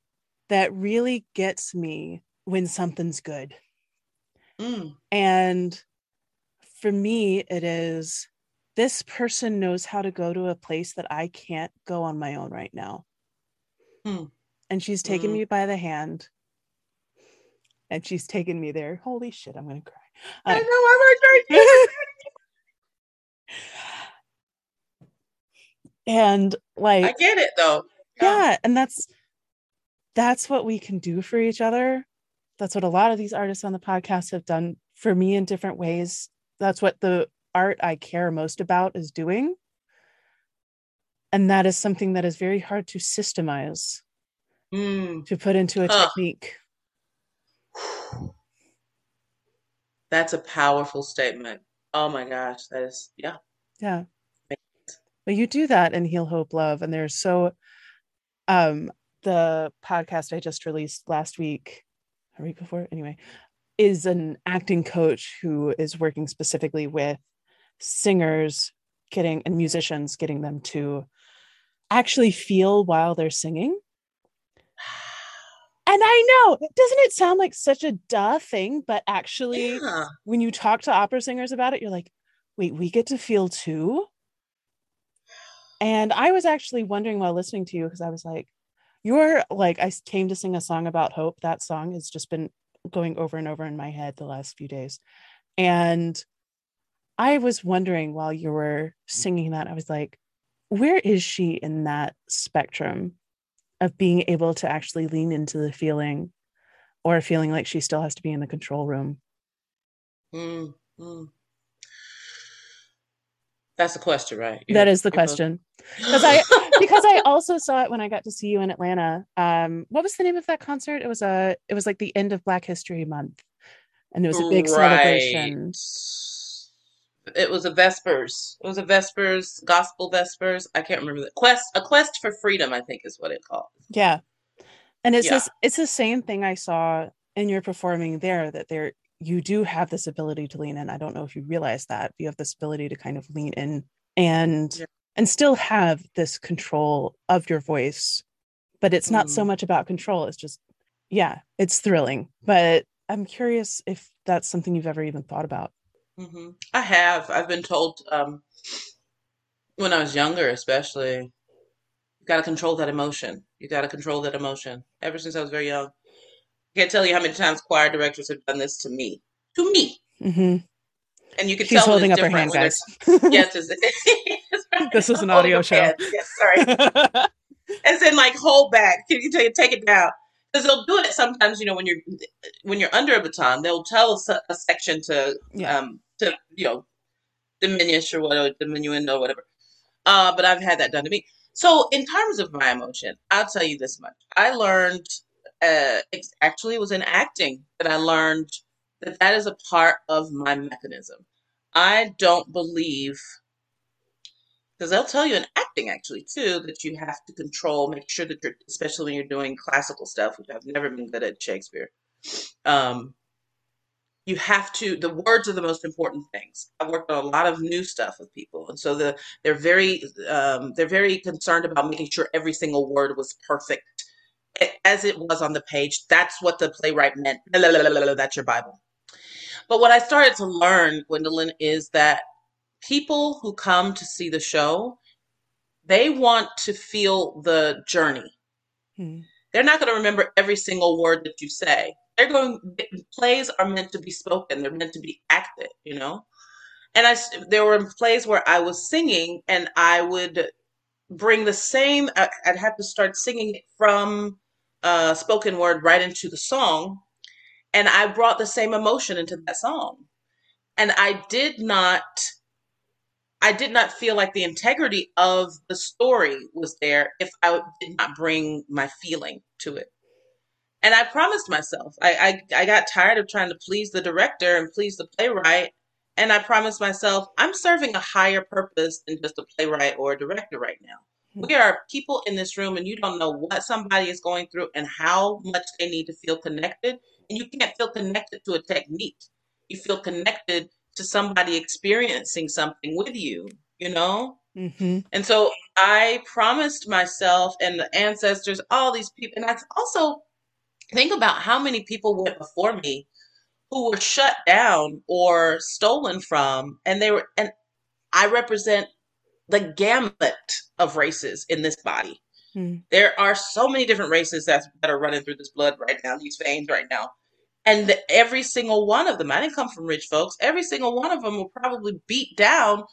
that really gets me when something's good mm. and for me it is this person knows how to go to a place that i can't go on my own right now mm. and she's taken mm. me by the hand and she's taken me there holy shit i'm gonna cry i know i'm gonna cry and like I get it though. Yeah. yeah, and that's that's what we can do for each other. That's what a lot of these artists on the podcast have done for me in different ways. That's what the art I care most about is doing. And that is something that is very hard to systemize, mm. to put into a huh. technique. That's a powerful statement. Oh my gosh, that is yeah. Yeah. But you do that in Heal Hope Love, and there's so um the podcast I just released last week, a week before, anyway, is an acting coach who is working specifically with singers getting and musicians getting them to actually feel while they're singing. And I know, doesn't it sound like such a duh thing? But actually, yeah. when you talk to opera singers about it, you're like, wait, we get to feel too? And I was actually wondering while listening to you, because I was like, you're like, I came to sing a song about hope. That song has just been going over and over in my head the last few days. And I was wondering while you were singing that, I was like, where is she in that spectrum of being able to actually lean into the feeling or feeling like she still has to be in the control room? Mm, mm. That's the question, right? that is the question. Because I because I also saw it when I got to see you in Atlanta. Um, what was the name of that concert? It was a it was like the end of Black History Month, and it was a big right. celebration. It was a Vespers. It was a Vespers gospel Vespers. I can't remember the quest. A quest for freedom, I think, is what it called. Yeah, and it's yeah. this. It's the same thing I saw in your performing there. That there you do have this ability to lean in. I don't know if you realize that you have this ability to kind of lean in and yeah. and still have this control of your voice. But it's not mm. so much about control. It's just, yeah, it's thrilling. But I'm curious if that's something you've ever even thought about. Mm-hmm. I have. I've been told um, when I was younger, especially, You got to control that emotion. You got to control that emotion. Ever since I was very young, I can't tell you how many times choir directors have done this to me. To me. Mm-hmm. And you can She's tell holding up her hand, guys. Yes, it's, This is an audio show. Yes, sorry. As in, like, hold back. Can you take it down? Because they'll do it sometimes. You know, when you're when you're under a baton, they'll tell a, a section to Yeah. um to you know diminish or whatever, diminuendo or whatever. Uh, but I've had that done to me. So in terms of my emotion, I'll tell you this much: I learned. Uh, actually, it was in acting that I learned that that is a part of my mechanism. I don't believe because they'll tell you in acting actually too that you have to control make sure that you're especially when you're doing classical stuff which i've never been good at shakespeare um, you have to the words are the most important things. I've worked on a lot of new stuff with people and so the they're very um, they're very concerned about making sure every single word was perfect as it was on the page. That's what the playwright meant that's your bible. But what i started to learn gwendolyn is that people who come to see the show they want to feel the journey. Hmm. they're not going to remember every single word that you say. They're going plays are meant to be spoken. They're meant to be acted you know? And I there were plays where i was singing and i would bring the same I- i'd have to start singing it from uh spoken word right into the song. And i brought the same emotion into that song. And i did not I did not feel like the integrity of the story was there if I did not bring my feeling to it. And I promised myself, I, I, I got tired of trying to please the director and please the playwright. And I promised myself, I'm serving a higher purpose than just a playwright or a director right now. Hmm. We are people in this room, and you don't know what somebody is going through and how much they need to feel connected. And you can't feel connected to a technique. You feel connected to somebody experiencing something with you, you know? Mm-hmm. And so I promised myself and the ancestors, all these people, and I also think about how many people went before me who were shut down or stolen from, and they were, and I represent the gamut of races in this body. Hmm. There are so many different races that are running through this blood right now, these veins right now. And the, every single one of them, I didn't come from rich folks, every single one of them were probably beat down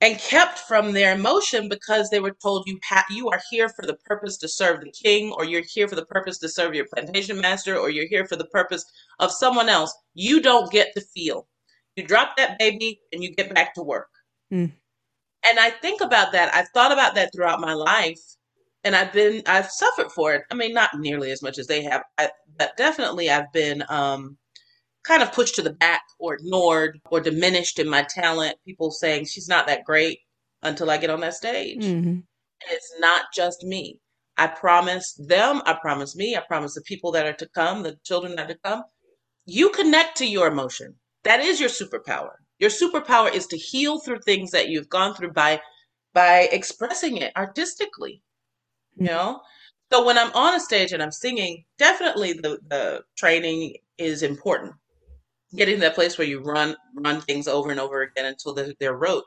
and kept from their emotion because they were told you ha- you are here for the purpose to serve the king or you're here for the purpose to serve your plantation master or you're here for the purpose of someone else. You don't get to feel. You drop that baby and you get back to work. Mm. and i think about that. I've thought about that throughout my life and i've been i've suffered for it i mean not nearly as much as they have I, but definitely i've been um kind of pushed to the back or ignored or diminished in my talent. People saying she's not that great until I get on that stage. Mm-hmm. And it's not just me. I promise them, I promise me, I promise the people that are to come, the children that are to come. You connect to your emotion. That is your superpower. Your superpower is to heal through things that you've gone through by by expressing it artistically. You know? So when I'm on a stage and I'm singing, definitely the, the training is important getting to that place where you run run things over and over again until they're, they're rote.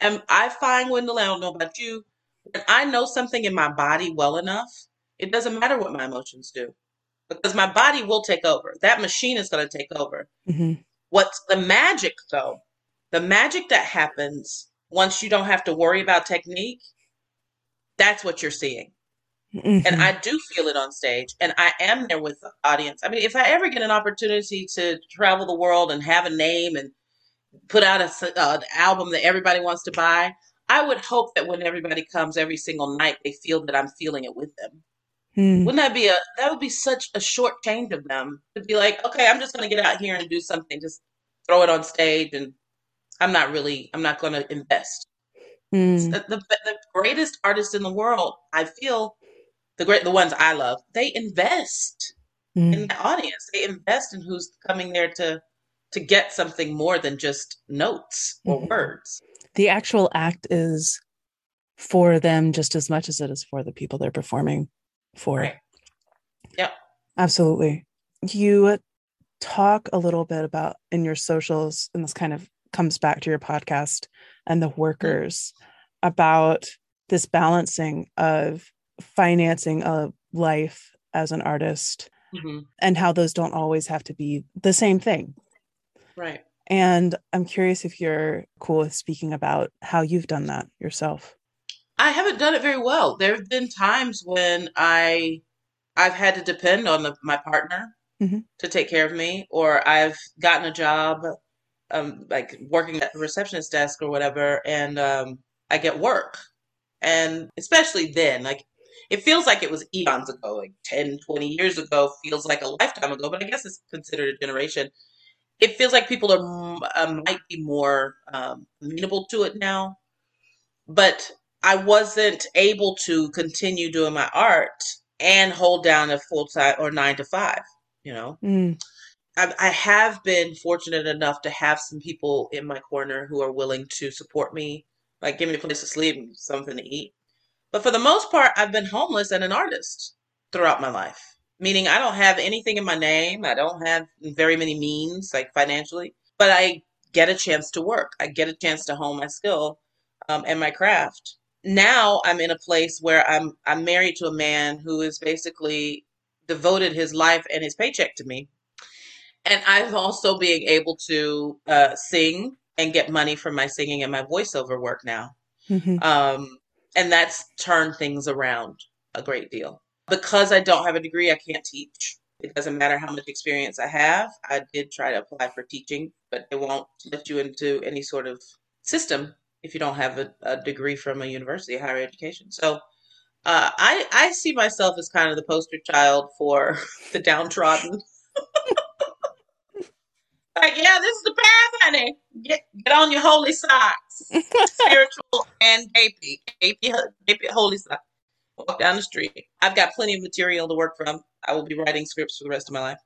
And I find, Gwendolyn, I don't know about you, when I know something in my body well enough, it doesn't matter what my emotions do because my body will take over. That machine is going to take over. Mm-hmm. What's the magic, though? The magic that happens once you don't have to worry about technique, that's what you're seeing. Mm-hmm. And I do feel it on stage, and I am there with the audience. I mean, if I ever get an opportunity to travel the world and have a name and put out a, uh, an album that everybody wants to buy, I would hope that when everybody comes every single night, they feel that I'm feeling it with them. Mm-hmm. Wouldn't that be a that would be such a short change of them to be like, okay, I'm just going to get out here and do something, just throw it on stage, and I'm not really, I'm not going to invest. Mm-hmm. The, the the greatest artist in the world, I feel, the great the ones I love, they invest Mm-hmm. in the audience. They invest in who's coming there to to get something more than just notes or Mhm. words. The actual act is for them just as much as it is for the people they're performing for. Right. Yep. Absolutely. You talk a little bit about in your socials, and this kind of comes back to your podcast and the workers about this balancing of financing a life as an artist hmm and how those don't always have to be the same thing. Right. And I'm curious if you're cool with speaking about how you've done that yourself. I haven't done it very well. There have been times when I I've had to depend on the, my partner Mhm. to take care of me, or I've gotten a job, um, like working at the receptionist desk or whatever, and um, I get work. And especially then, like it feels like it was eons ago, like 10, 20 years ago, feels like a lifetime ago, but I guess it's considered a generation. It feels like people are m- uh, might be more um, amenable to it now but I wasn't able to continue doing my art and hold down a full time or nine to five. You know, Mm, I, I have been fortunate enough to have some people in my corner who are willing to support me, like give me a place to sleep and something to eat. But for the most part, I've been homeless and an artist throughout my life. Meaning, I don't have anything in my name. I don't have very many means, like financially, but I get a chance to work. I get a chance to hone my skill um, and my craft. Now I'm in a place where I'm I'm married to a man who is basically devoted his life and his paycheck to me, and I'm also being able to uh, sing and get money from my singing and my voiceover work now. mhm, Um, and that's turned things around a great deal. Because I don't have a degree, I can't teach. It doesn't matter how much experience I have. I did try to apply for teaching, but they won't let you into any sort of system if you don't have a, a degree from a university, higher education. So uh, I I see myself as kind of the poster child for the downtrodden. Like, yeah, this is the path, honey. Get get on your holy socks, spiritual and gapey, gapey, gapey holy socks. Walk down the street. I've got plenty of material to work from. I will be writing scripts for the rest of my life.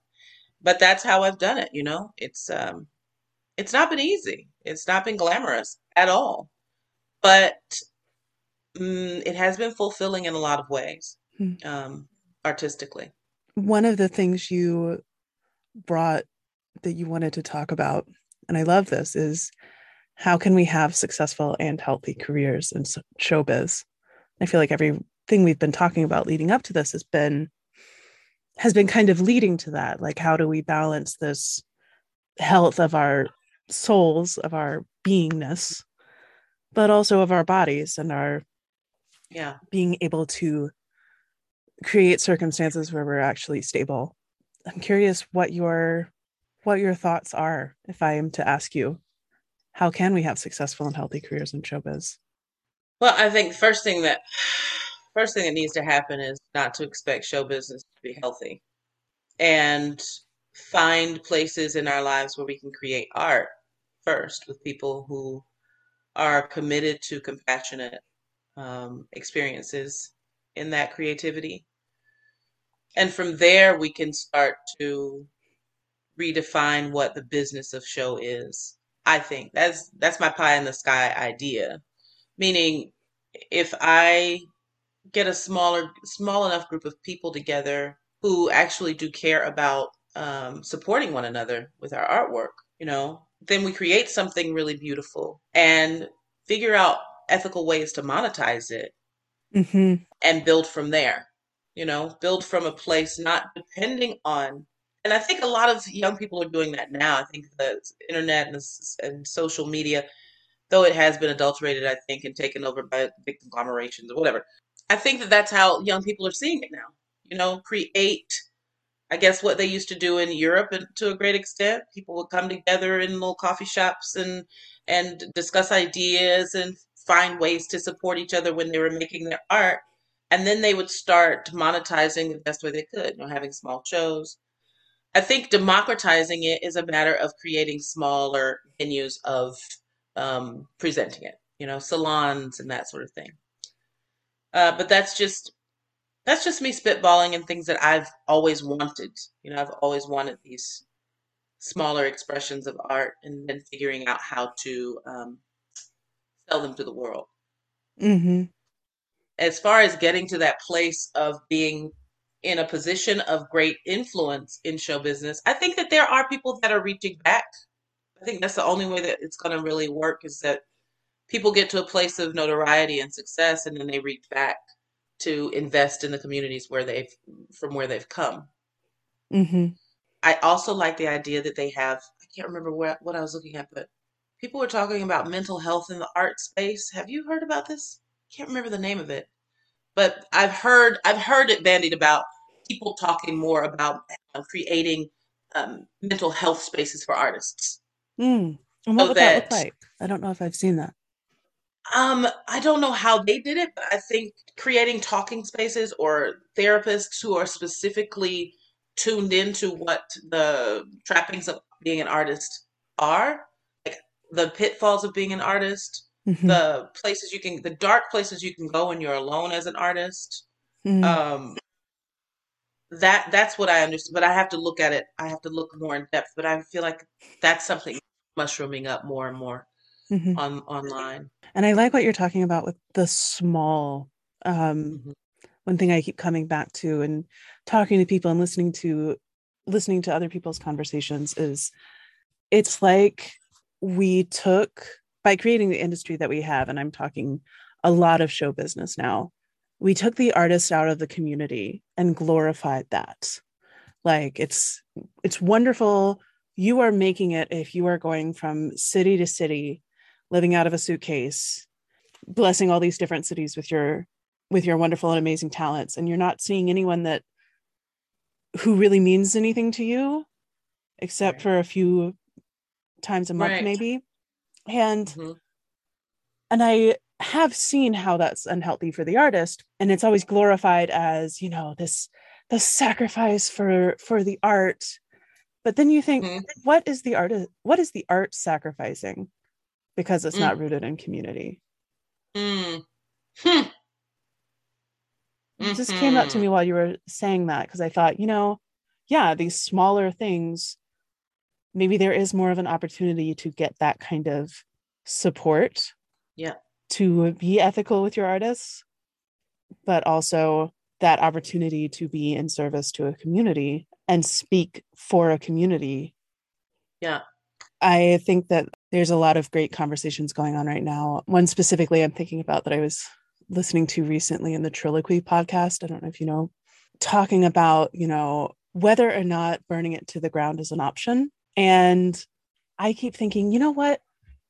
But that's how I've done it. You know, it's um, it's not been easy. It's not been glamorous at all. But mm, it has been fulfilling in a lot of ways, Hmm. um, artistically. One of the things you brought that you wanted to talk about, and I love this, is how can we have successful and healthy careers in showbiz? I feel like everything we've been talking about leading up to this has been has been kind of leading to that. Like, how do we balance this health of our souls, of our beingness, but also of our bodies and our Yeah. being able to create circumstances where we're actually stable. I'm curious what your what your thoughts are if I am to ask you how can we have successful and healthy careers in showbiz? Well, I think first thing that first thing that needs to happen is not to expect show business to be healthy and find places in our lives where we can create art first with people who are committed to compassionate um, experiences in that creativity. And from there, we can start to redefine what the business of show is. I think that's that's my pie in the sky idea. Meaning, if I get a smaller, small enough group of people together who actually do care about um, supporting one another with our artwork, you know, then we create something really beautiful and figure out ethical ways to monetize it hmm and build from there. You know, build from a place not depending on. And I think a lot of young people are doing that now. I think the internet and, and social media, though it has been adulterated, I think, and taken over by big conglomerations or whatever. I think that that's how young people are seeing it now. You know, create, I guess, what they used to do in Europe, and to a great extent, people would come together in little coffee shops and and discuss ideas and find ways to support each other when they were making their art, and then they would start monetizing the best way they could. You know, having small shows. I think democratizing it is a matter of creating smaller venues of um, presenting it. You know, salons and that sort of thing. Uh, but that's just that's just me spitballing and things that I've always wanted. You know, I've always wanted these smaller expressions of art and then figuring out how to um, sell them to the world. hmm As far as getting to that place of being in a position of great influence in show business, I think that there are people that are reaching back. I think that's the only way that it's going to really work is that people get to a place of notoriety and success and then they reach back to invest in the communities where they've from where they've come. Mm-hmm. I also like the idea that they have. I can't remember what what I was looking at, but people were talking about mental health in the art space. Have you heard about this? Can't remember the name of it, but I've heard I've heard it bandied about. People talking more about uh, creating um, mental health spaces for artists. Mm. And what So would that look like? I don't know if I've seen that. Um, I don't know how they did it, but I think creating talking spaces or therapists who are specifically tuned into what the trappings of being an artist are, like the pitfalls of being an artist, Mhm. the places you can, the dark places you can go when you're alone as an artist. Mm. Um, that that's what I understand, but I have to look at it. I have to look more in depth, but I feel like that's something mushrooming up more and more Mhm. on online. And I like what you're talking about with the small. Um, Mhm. one thing I keep coming back to and talking to people and listening to listening to other people's conversations is it's like we took by creating the industry that we have, and I'm talking a lot of show business now, we took the artist out of the community and glorified that. Like it's it's wonderful. You are making it if you are going from city to city, living out of a suitcase, blessing all these different cities with your with your wonderful and amazing talents, and you're not seeing anyone that who really means anything to you, except Right. for a few times a month, Right. maybe. And Mhm. and I have seen how that's unhealthy for the artist, and it's always glorified as you know this the sacrifice for for the art. But then you think, Mhm. what is the art? What is the art sacrificing? Because it's Mm. not rooted in community. Mm. Hmm. It just came up to Mhm. me while you were saying that because I thought, you know, yeah, these smaller things, maybe there is more of an opportunity to get that kind of support. Yeah. To be ethical with your artists, but also that opportunity to be in service to a community and speak for a community. Yeah. I think that there's a lot of great conversations going on right now. One specifically I'm thinking about that I was listening to recently in the Triloquy podcast. I don't know if you know, talking about, you know, whether or not burning it to the ground is an option. And I keep thinking, you know what?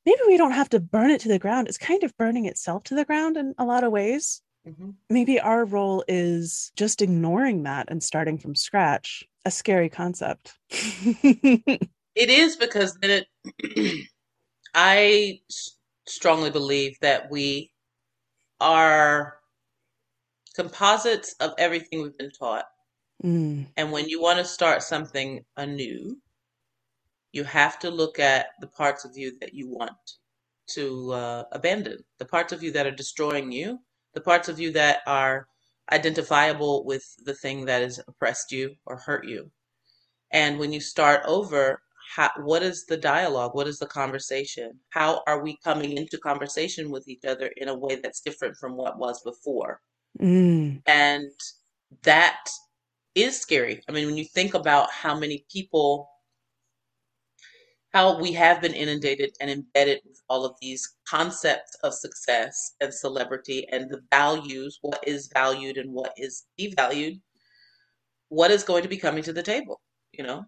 Maybe we don't have to burn it to the ground. It's kind of burning itself to the ground in a lot of ways. Mhm. Maybe our role is just ignoring that and starting from scratch. A scary concept. It is because then it. I s- strongly believe that we are composites of everything we've been taught. Mm, And when you want to start something anew, you have to look at the parts of you that you want to uh, abandon, the parts of you that are destroying you, the parts of you that are identifiable with the thing that has oppressed you or hurt you. And when you start over, how, what is the dialogue? What is the conversation? How are we coming into conversation with each other in a way that's different from what was before? mm, And that is scary. I mean, when you think about how many people, how we have been inundated and embedded with all of these concepts of success and celebrity and the values, what is valued and what is devalued, what is going to be coming to the table, you know,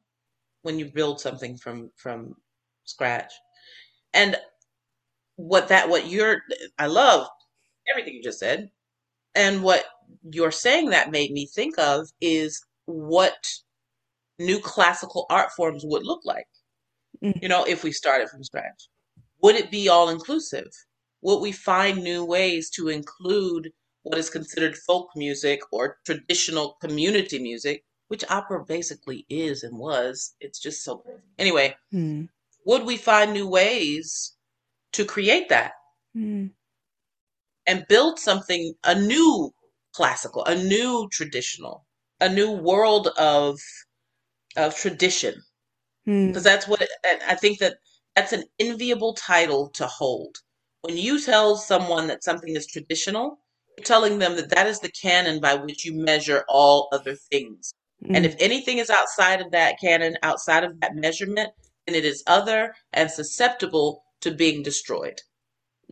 when you build something from from scratch. And what that what you're I love everything you just said. And what you're saying that made me think of is what new classical art forms would look like. Mm. You know, if we started from scratch. Would it be all inclusive? Would we find new ways to include what is considered folk music or traditional community music, which opera basically is and was? It's just so. Anyway, mm, would we find new ways to create that? mm, and build something a new classical, a new traditional, a new world of of tradition. Mm, Because that's what and I think that that's an enviable title to hold. When you tell someone that something is traditional, you're telling them that that is the canon by which you measure all other things. And mm. if anything is outside of that canon, outside of that measurement, then it is other and susceptible to being destroyed.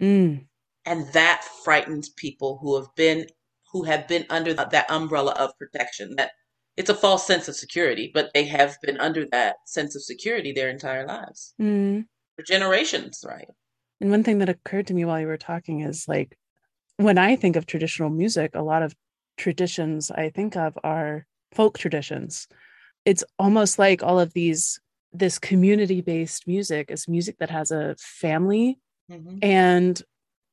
Mm, And that frightens people who have been, who have been under that umbrella of protection. That it's a false sense of security, but they have been under that sense of security their entire lives Mm. for generations, right? And one thing that occurred to me while you were talking is like when I think of traditional music, a lot of traditions I think of are folk traditions. It's almost like all of these, this community based music is music that has a family. hmm And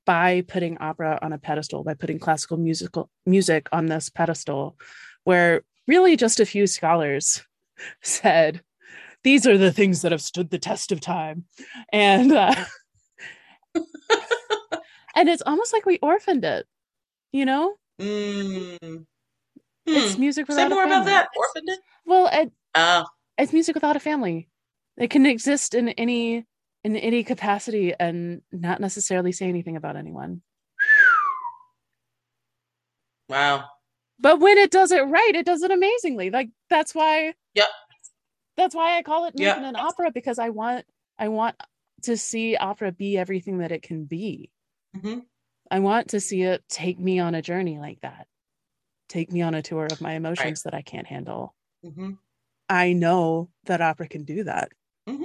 by putting opera on a pedestal, by putting classical musical music on this pedestal, where really just a few scholars said, these are the things that have stood the test of time. And uh, and it's almost like we orphaned it you know Mm. it's Hmm. music Say more about that, orphaned it? well it, Ah, it's music without a family it can exist in any in any capacity and not necessarily say anything about anyone wow. But when it does it right it does it amazingly like that's why Yep. that's why i call it Yep. making an opera because i want i want to see opera be everything that it can be hmm I want to see it take me on a journey like that. Take me on a tour of my emotions that I can't handle. hmm I know that opera can do that. hmm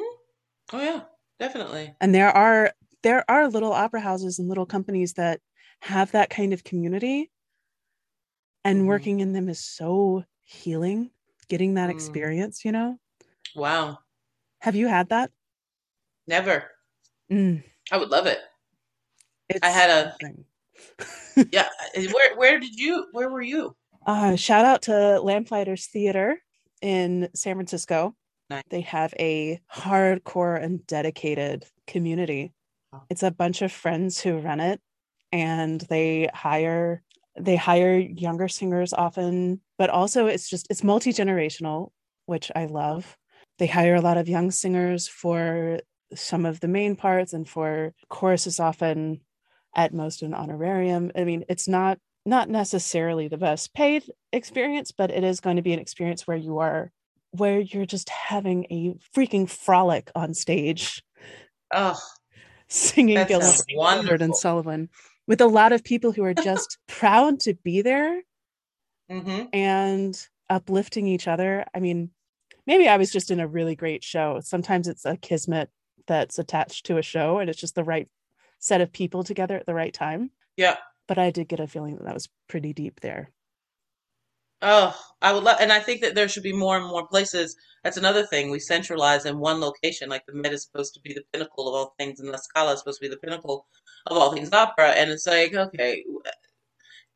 Oh yeah, definitely. And there are there are little opera houses and little companies that have that kind of community. And Mhm. working in them is so healing, getting that Mm. experience, you know? Wow. Have you had that? Never. Mm, I would love it. it's I had a-. Yeah. Where where did you where were you? Uh, shout out to Lamplighter's Theater in San Francisco. Nice. They have a hardcore and dedicated community. It's a bunch of friends who run it, and they hire they hire younger singers often, but also it's just it's multi generational, which I love. They hire a lot of young singers for some of the main parts, and for choruses often at most an honorarium. I mean, it's not not necessarily the best paid experience, but it is going to be an experience where you are where you're just having a freaking frolic on stage Oh, singing Gilbert and. Sullivan with a lot of people who are just proud to be there hmm and uplifting each other. I mean, maybe I was just in a really great show. Sometimes it's a kismet that's attached to a show and it's just the right set of people together at the right time. Yeah. But I did get a feeling that that was pretty deep there. Oh, I would love, and I think that there should be more and more places. That's another thing. We centralize in one location, like the Met is supposed to be the pinnacle of all things, and La Scala is supposed to be the pinnacle of all things opera. And it's like, okay,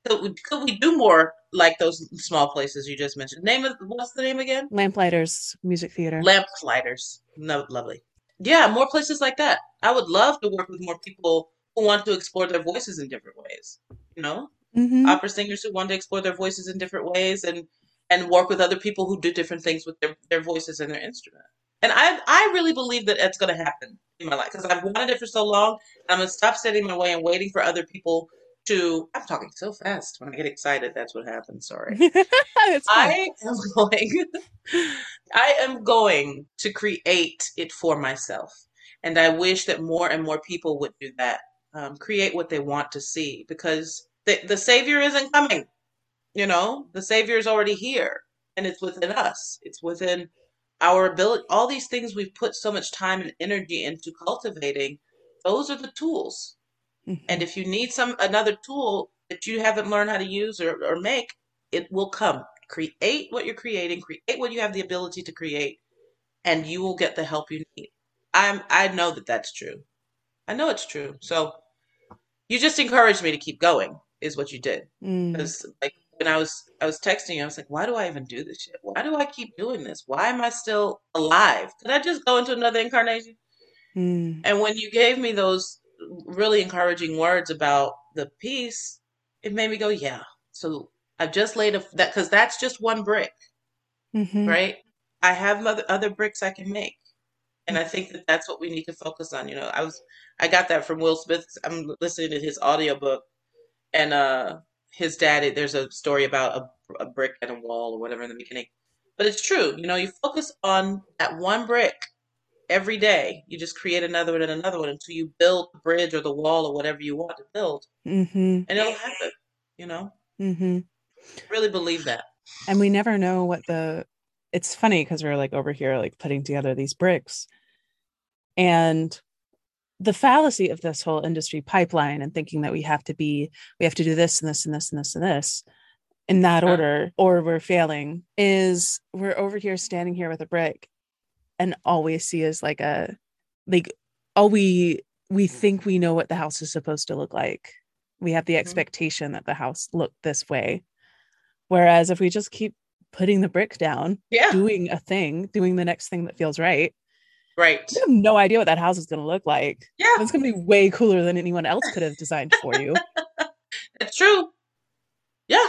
could we, could we do more like those small places you just mentioned? Name of what's the name again? Lamplighters Music Theater. Lamplighters. No, lovely. Yeah, more places like that. I would love to work with more people who want to explore their voices in different ways. You know, Mhm. opera singers who want to explore their voices in different ways and and work with other people who do different things with their, their voices and their instrument. And I I really believe that it's going to happen in my life because I've wanted it for so long. And I'm going to stop in my way and waiting for other people to. I'm talking so fast. When I get excited, that's what happens. Sorry. I am going. I am going to create it for myself, and I wish that more and more people would do that. Um, create what they want to see because the the savior isn't coming. You know, the savior is already here, and it's within us. It's within our ability. All these things we've put so much time and energy into cultivating. Those are the tools. Mhm. And if you need some another tool that you haven't learned how to use or, or make, it will come. Create what you're creating, create what you have the ability to create, and you will get the help you need. I'm I know that that's true. I know it's true. So you just encouraged me to keep going is what you did. Mm. Because like when I was I was texting you, I was like, why do I even do this shit? Why do I keep doing this? Why am I still alive? Could I just go into another incarnation? Mm. And when you gave me those really encouraging words about the piece, it made me go, yeah. So I've just laid a that because that's just one brick, Mhm. right? I have other other bricks I can make, and I think that that's what we need to focus on. You know, I was I got that from Will Smith. I'm listening to his audiobook, and uh, his dad. There's a story about a, a brick and a wall or whatever in the beginning, but it's true. You know, you focus on that one brick every day. You just create another one and another one until you build the bridge or the wall or whatever you want to build, Mhm. and it'll happen. You know. Mm-hmm. Really believe that. And we never know what the. It's funny because we're like over here, like putting together these bricks, and the fallacy of this whole industry pipeline and thinking that we have to be, we have to do this and this and this and this and this in that order, or we're failing. Is we're over here standing here with a brick, and all we see is like a, like all we we think we know what the house is supposed to look like. We have the mm-hmm. expectation that the house looked this way. Whereas if we just keep putting the brick down, Yeah. doing a thing, doing the next thing that feels right, Right. you have no idea what that house is going to look like. Yeah. It's going to be way cooler than anyone else could have designed for you. It's true. Yeah.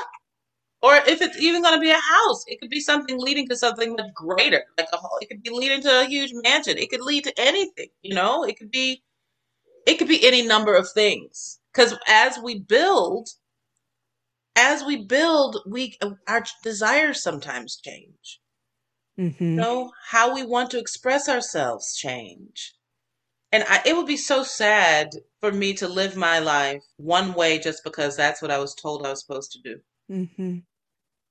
Or if it's even going to be a house, it could be something leading to something much greater. Like a whole, it could be leading to a huge mansion. It could lead to anything, you know? It could be it could be any number of things. Cuz as we build as we build, we our desires sometimes change. Mhm. You know, how we want to express ourselves change. And I, it would be so sad for me to live my life one way just because that's what I was told I was supposed to do. Mm-hmm.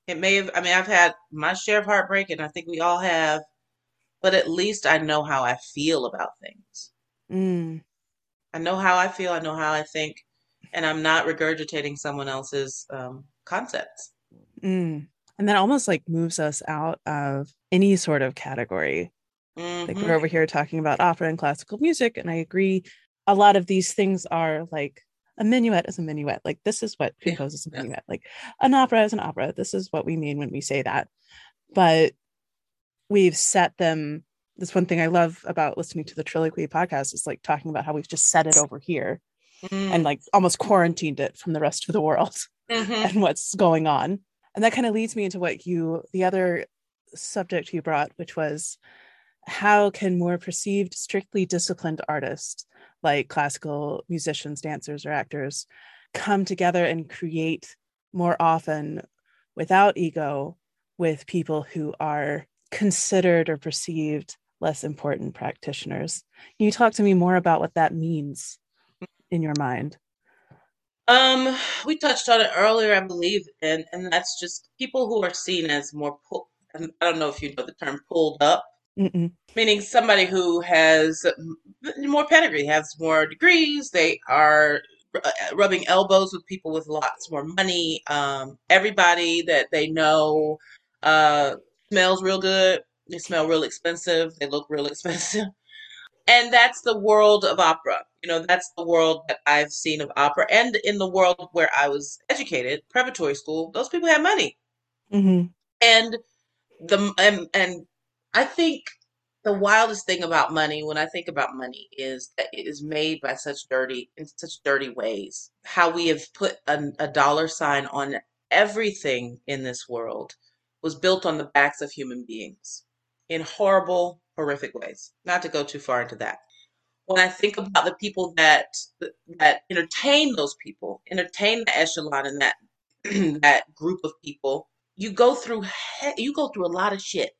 It may have, I mean, I've had my share of heartbreak, and I think we all have, but at least I know how I feel about things. Mm. I know how I feel, I know how I think, and I'm not regurgitating someone else's um, concepts. Mm. And that almost like moves us out of any sort of category. Like Mhm. we're over here talking about opera and classical music, and I agree. A lot of these things are like a minuet is a minuet. Like this is what Yeah, composes a yeah. minuet. Like an opera is an opera. This is what we mean when we say that. But we've set them. This one thing I love about listening to the Triloquy podcast is like talking about how we've just set it over here Mm. and like almost quarantined it from the rest of the world Mhm. and what's going on. And that kind of leads me into what you, the other subject you brought, which was how can more perceived, strictly disciplined artists like classical musicians, dancers, or actors come together and create more often without ego with people who are considered or perceived less important practitioners? Can you talk to me more about what that means in your mind? Um, we touched on it earlier, I believe, and and that's just people who are seen as more pull. and I don't know if you know the term pulled up, Mm-mm. meaning somebody who has more pedigree, has more degrees. They are uh, rubbing elbows with people with lots more money. Um, everybody that they know uh, smells real good. They smell real expensive. They look real expensive. And that's the world of opera. You know, that's the world that I've seen of opera. And in the world where I was educated, preparatory school, those people had money. Mm-hmm. And the and, and I think the wildest thing about money, when I think about money, is that it is made by such dirty in such dirty ways. How we have put a, a dollar sign on everything in this world was built on the backs of human beings in horrible, horrific ways. Not to go too far into that. When I think about the people that that entertain those people, entertain the echelon and that that group of people, you go through you go through a lot of shit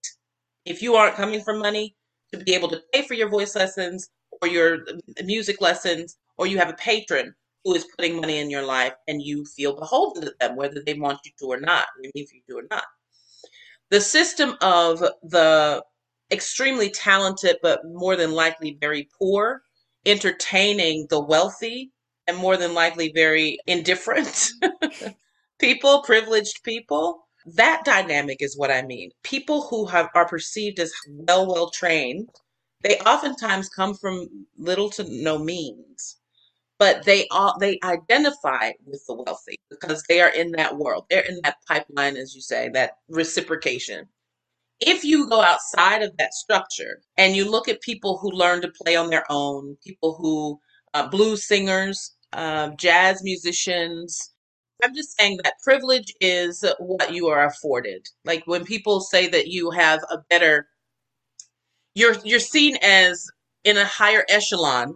if you aren't coming for money to be able to pay for your voice lessons or your music lessons or you have a patron who is putting money in your life and you feel beholden to them whether they want you to or not even if you do or not the system of the extremely talented but more than likely very poor entertaining the wealthy and more than likely very indifferent people privileged people that dynamic is what I mean. People who have are perceived as well, well trained, they oftentimes come from little to no means, but they all they identify with the wealthy because they are in that world. They're in that pipeline, as you say, that reciprocation. If you go outside of that structure and you look at people who learn to play on their own, people who uh, blues singers, uh, jazz musicians, I'm just saying that privilege is what you are afforded. Like when people say that you have a better you're you're seen as in a higher echelon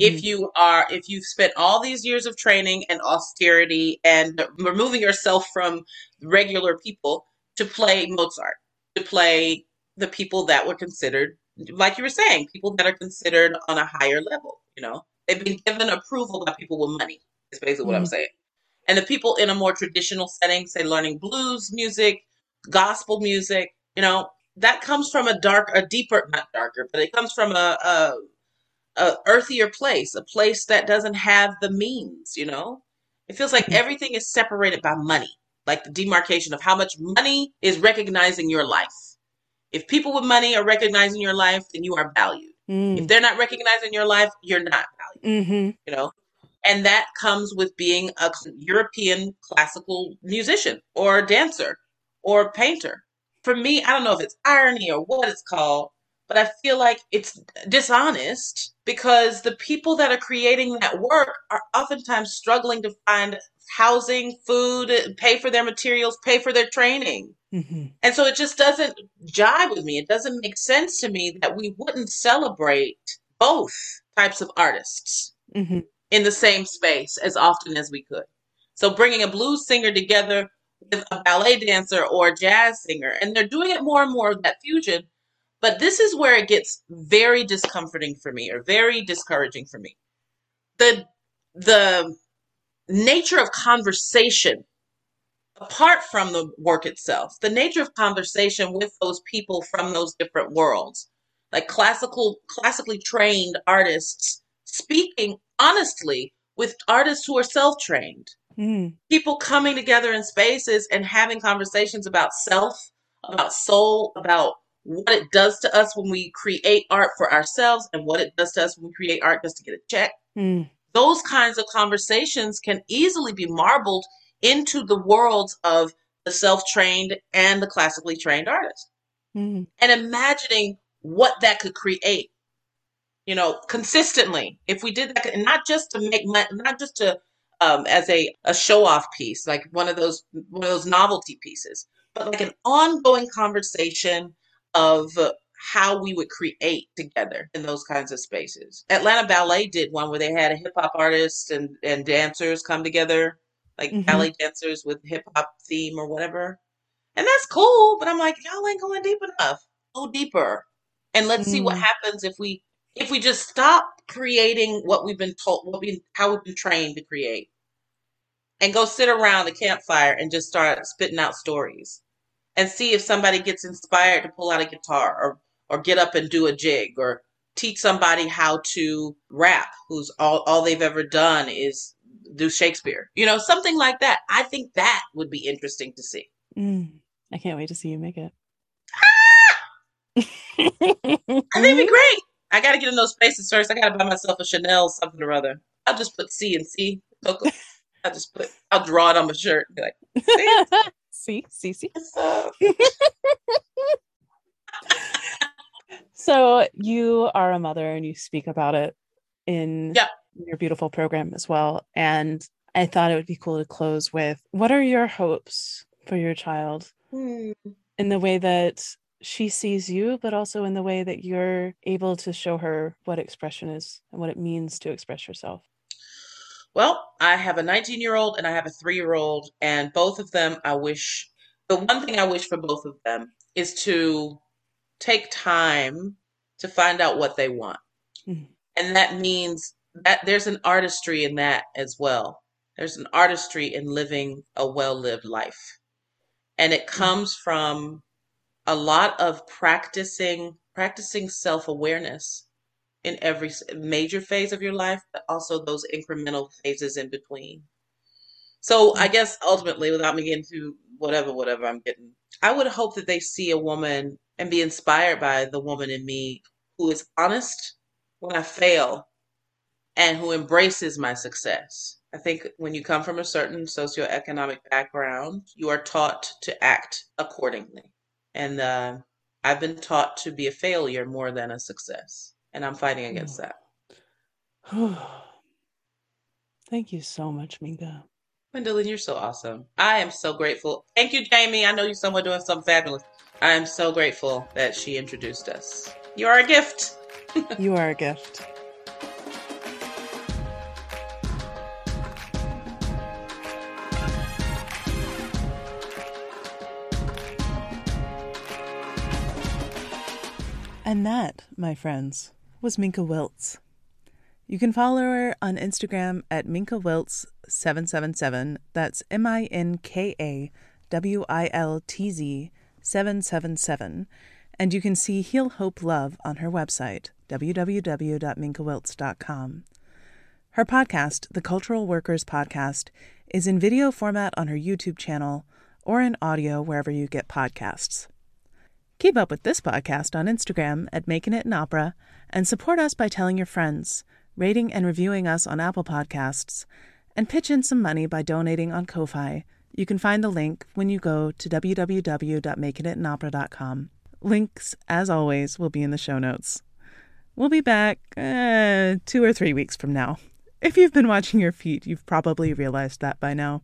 if you are if you've spent all these years of training and austerity and removing yourself from regular people to play Mozart, to play the people that were considered like you were saying, people that are considered on a higher level, you know. They've been given approval by people with money. Is basically what I'm Mhm. saying And the people in a more traditional setting, say learning blues music, gospel music, you know, that comes from a dark, a deeper, not darker, but it comes from a, a, a earthier place, a place that doesn't have the means, you know? It feels like everything is separated by money, like the demarcation of how much money is recognizing your life. If people with money are recognizing your life, then you are valued. Mm. If they're not recognizing your life, you're not valued, Mm-hmm. you know? And that comes with being a European classical musician or dancer or painter. For me, I don't know if it's irony or what it's called, but I feel like it's dishonest because the people that are creating that work are oftentimes struggling to find housing, food, pay for their materials, pay for their training. Mm-hmm. And so it just doesn't jive with me. It doesn't make sense to me that we wouldn't celebrate both types of artists Mm-hmm. in the same space as often as we could. So bringing a blues singer together with a ballet dancer or a jazz singer, and they're doing it more and more of that fusion. But this is where it gets very discomforting for me, or very discouraging for me. The the nature of conversation, apart from the work itself, the nature of conversation with those people from those different worlds, like classical, classically trained artists speaking honestly with artists who are self-trained Mm. people coming together in spaces and having conversations about self about soul about what it does to us when we create art for ourselves and what it does to us when we create art just to get a check Mm. Those kinds of conversations can easily be marbled into the worlds of the self-trained and the classically trained artist Mm. and imagining what that could create you know consistently if we did that and not just to make money not just to um, as a, a show off piece like one of those one of those novelty pieces but like an ongoing conversation of uh, how we would create together in those kinds of spaces. Atlanta ballet did one where they had a hip-hop artist and, and dancers come together like Mhm. ballet dancers with hip-hop theme or whatever. And that's cool but i'm like y'all ain't going deep enough. Go deeper. And let's see what Mm. happens if we if we just stop creating what we've been told what we how we've been trained to create. And go sit around the campfire and just start spitting out stories. And see if somebody gets inspired to pull out a guitar or or get up and do a jig or teach somebody how to rap who's all all they've ever done is do Shakespeare. You know, something like that. I think that would be interesting to see. Mm. I can't wait to see you make it. I think it'd be great. I gotta get in those spaces first. I gotta buy myself a Chanel something or other. I'll just put C and C. I'll just put I'll draw it on my shirt. Be like, see, see, see, So you are a mother and you speak about it in Yeah. your beautiful program as well. And I thought it would be cool to close with what are your hopes for your child hmm. in the way that she sees you, but also in the way that you're able to show her what expression is and what it means to express yourself. Well, I have a 19 year old and I have a three year old, and both of them, I wish the one thing I wish for both of them is to take time to find out what they want. Mhm. And that means that there's an artistry in that as well. There's an artistry in living a well lived life. And it comes from a lot of practicing practicing self-awareness in every major phase of your life, but also those incremental phases in between. So I guess ultimately, without me getting to whatever, whatever I'm getting, I would hope that they see a woman and be inspired by the woman in me who is honest when I fail and who embraces my success. I think when you come from a certain socioeconomic background, you are taught to act accordingly. And uh, I've been taught to be a failure more than a success. And I'm fighting against that. Thank you so much, Minka. Gwendolyn, you're so awesome. I am so grateful. Thank you, Jamie. I know you're somewhere doing something fabulous. I am so grateful that she introduced us. You are a gift. You are a gift. And that, my friends, was Minka Wiltz. You can follow her on Instagram at Minka Wiltz 777. That's M I N K A W I L T Z 777. And you can see Heal Hope Love on her website, www.minkawiltz.com. Her podcast, The Cultural Workers Podcast, is in video format on her YouTube channel or in audio wherever you get podcasts. Keep up with this podcast on Instagram at Making It an Opera and support us by telling your friends, rating and reviewing us on Apple Podcasts, and pitch in some money by donating on Ko-Fi. You can find the link when you go to www.makingitaanopera.com. Links, as always, will be in the show notes. We'll be back uh, two or three weeks from now. If you've been watching your feet, you've probably realized that by now.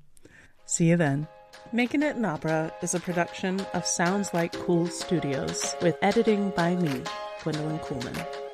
See you then. Making It an Opera is a production of Sounds Like Cool Studios with editing by me, Gwendolyn Coolman.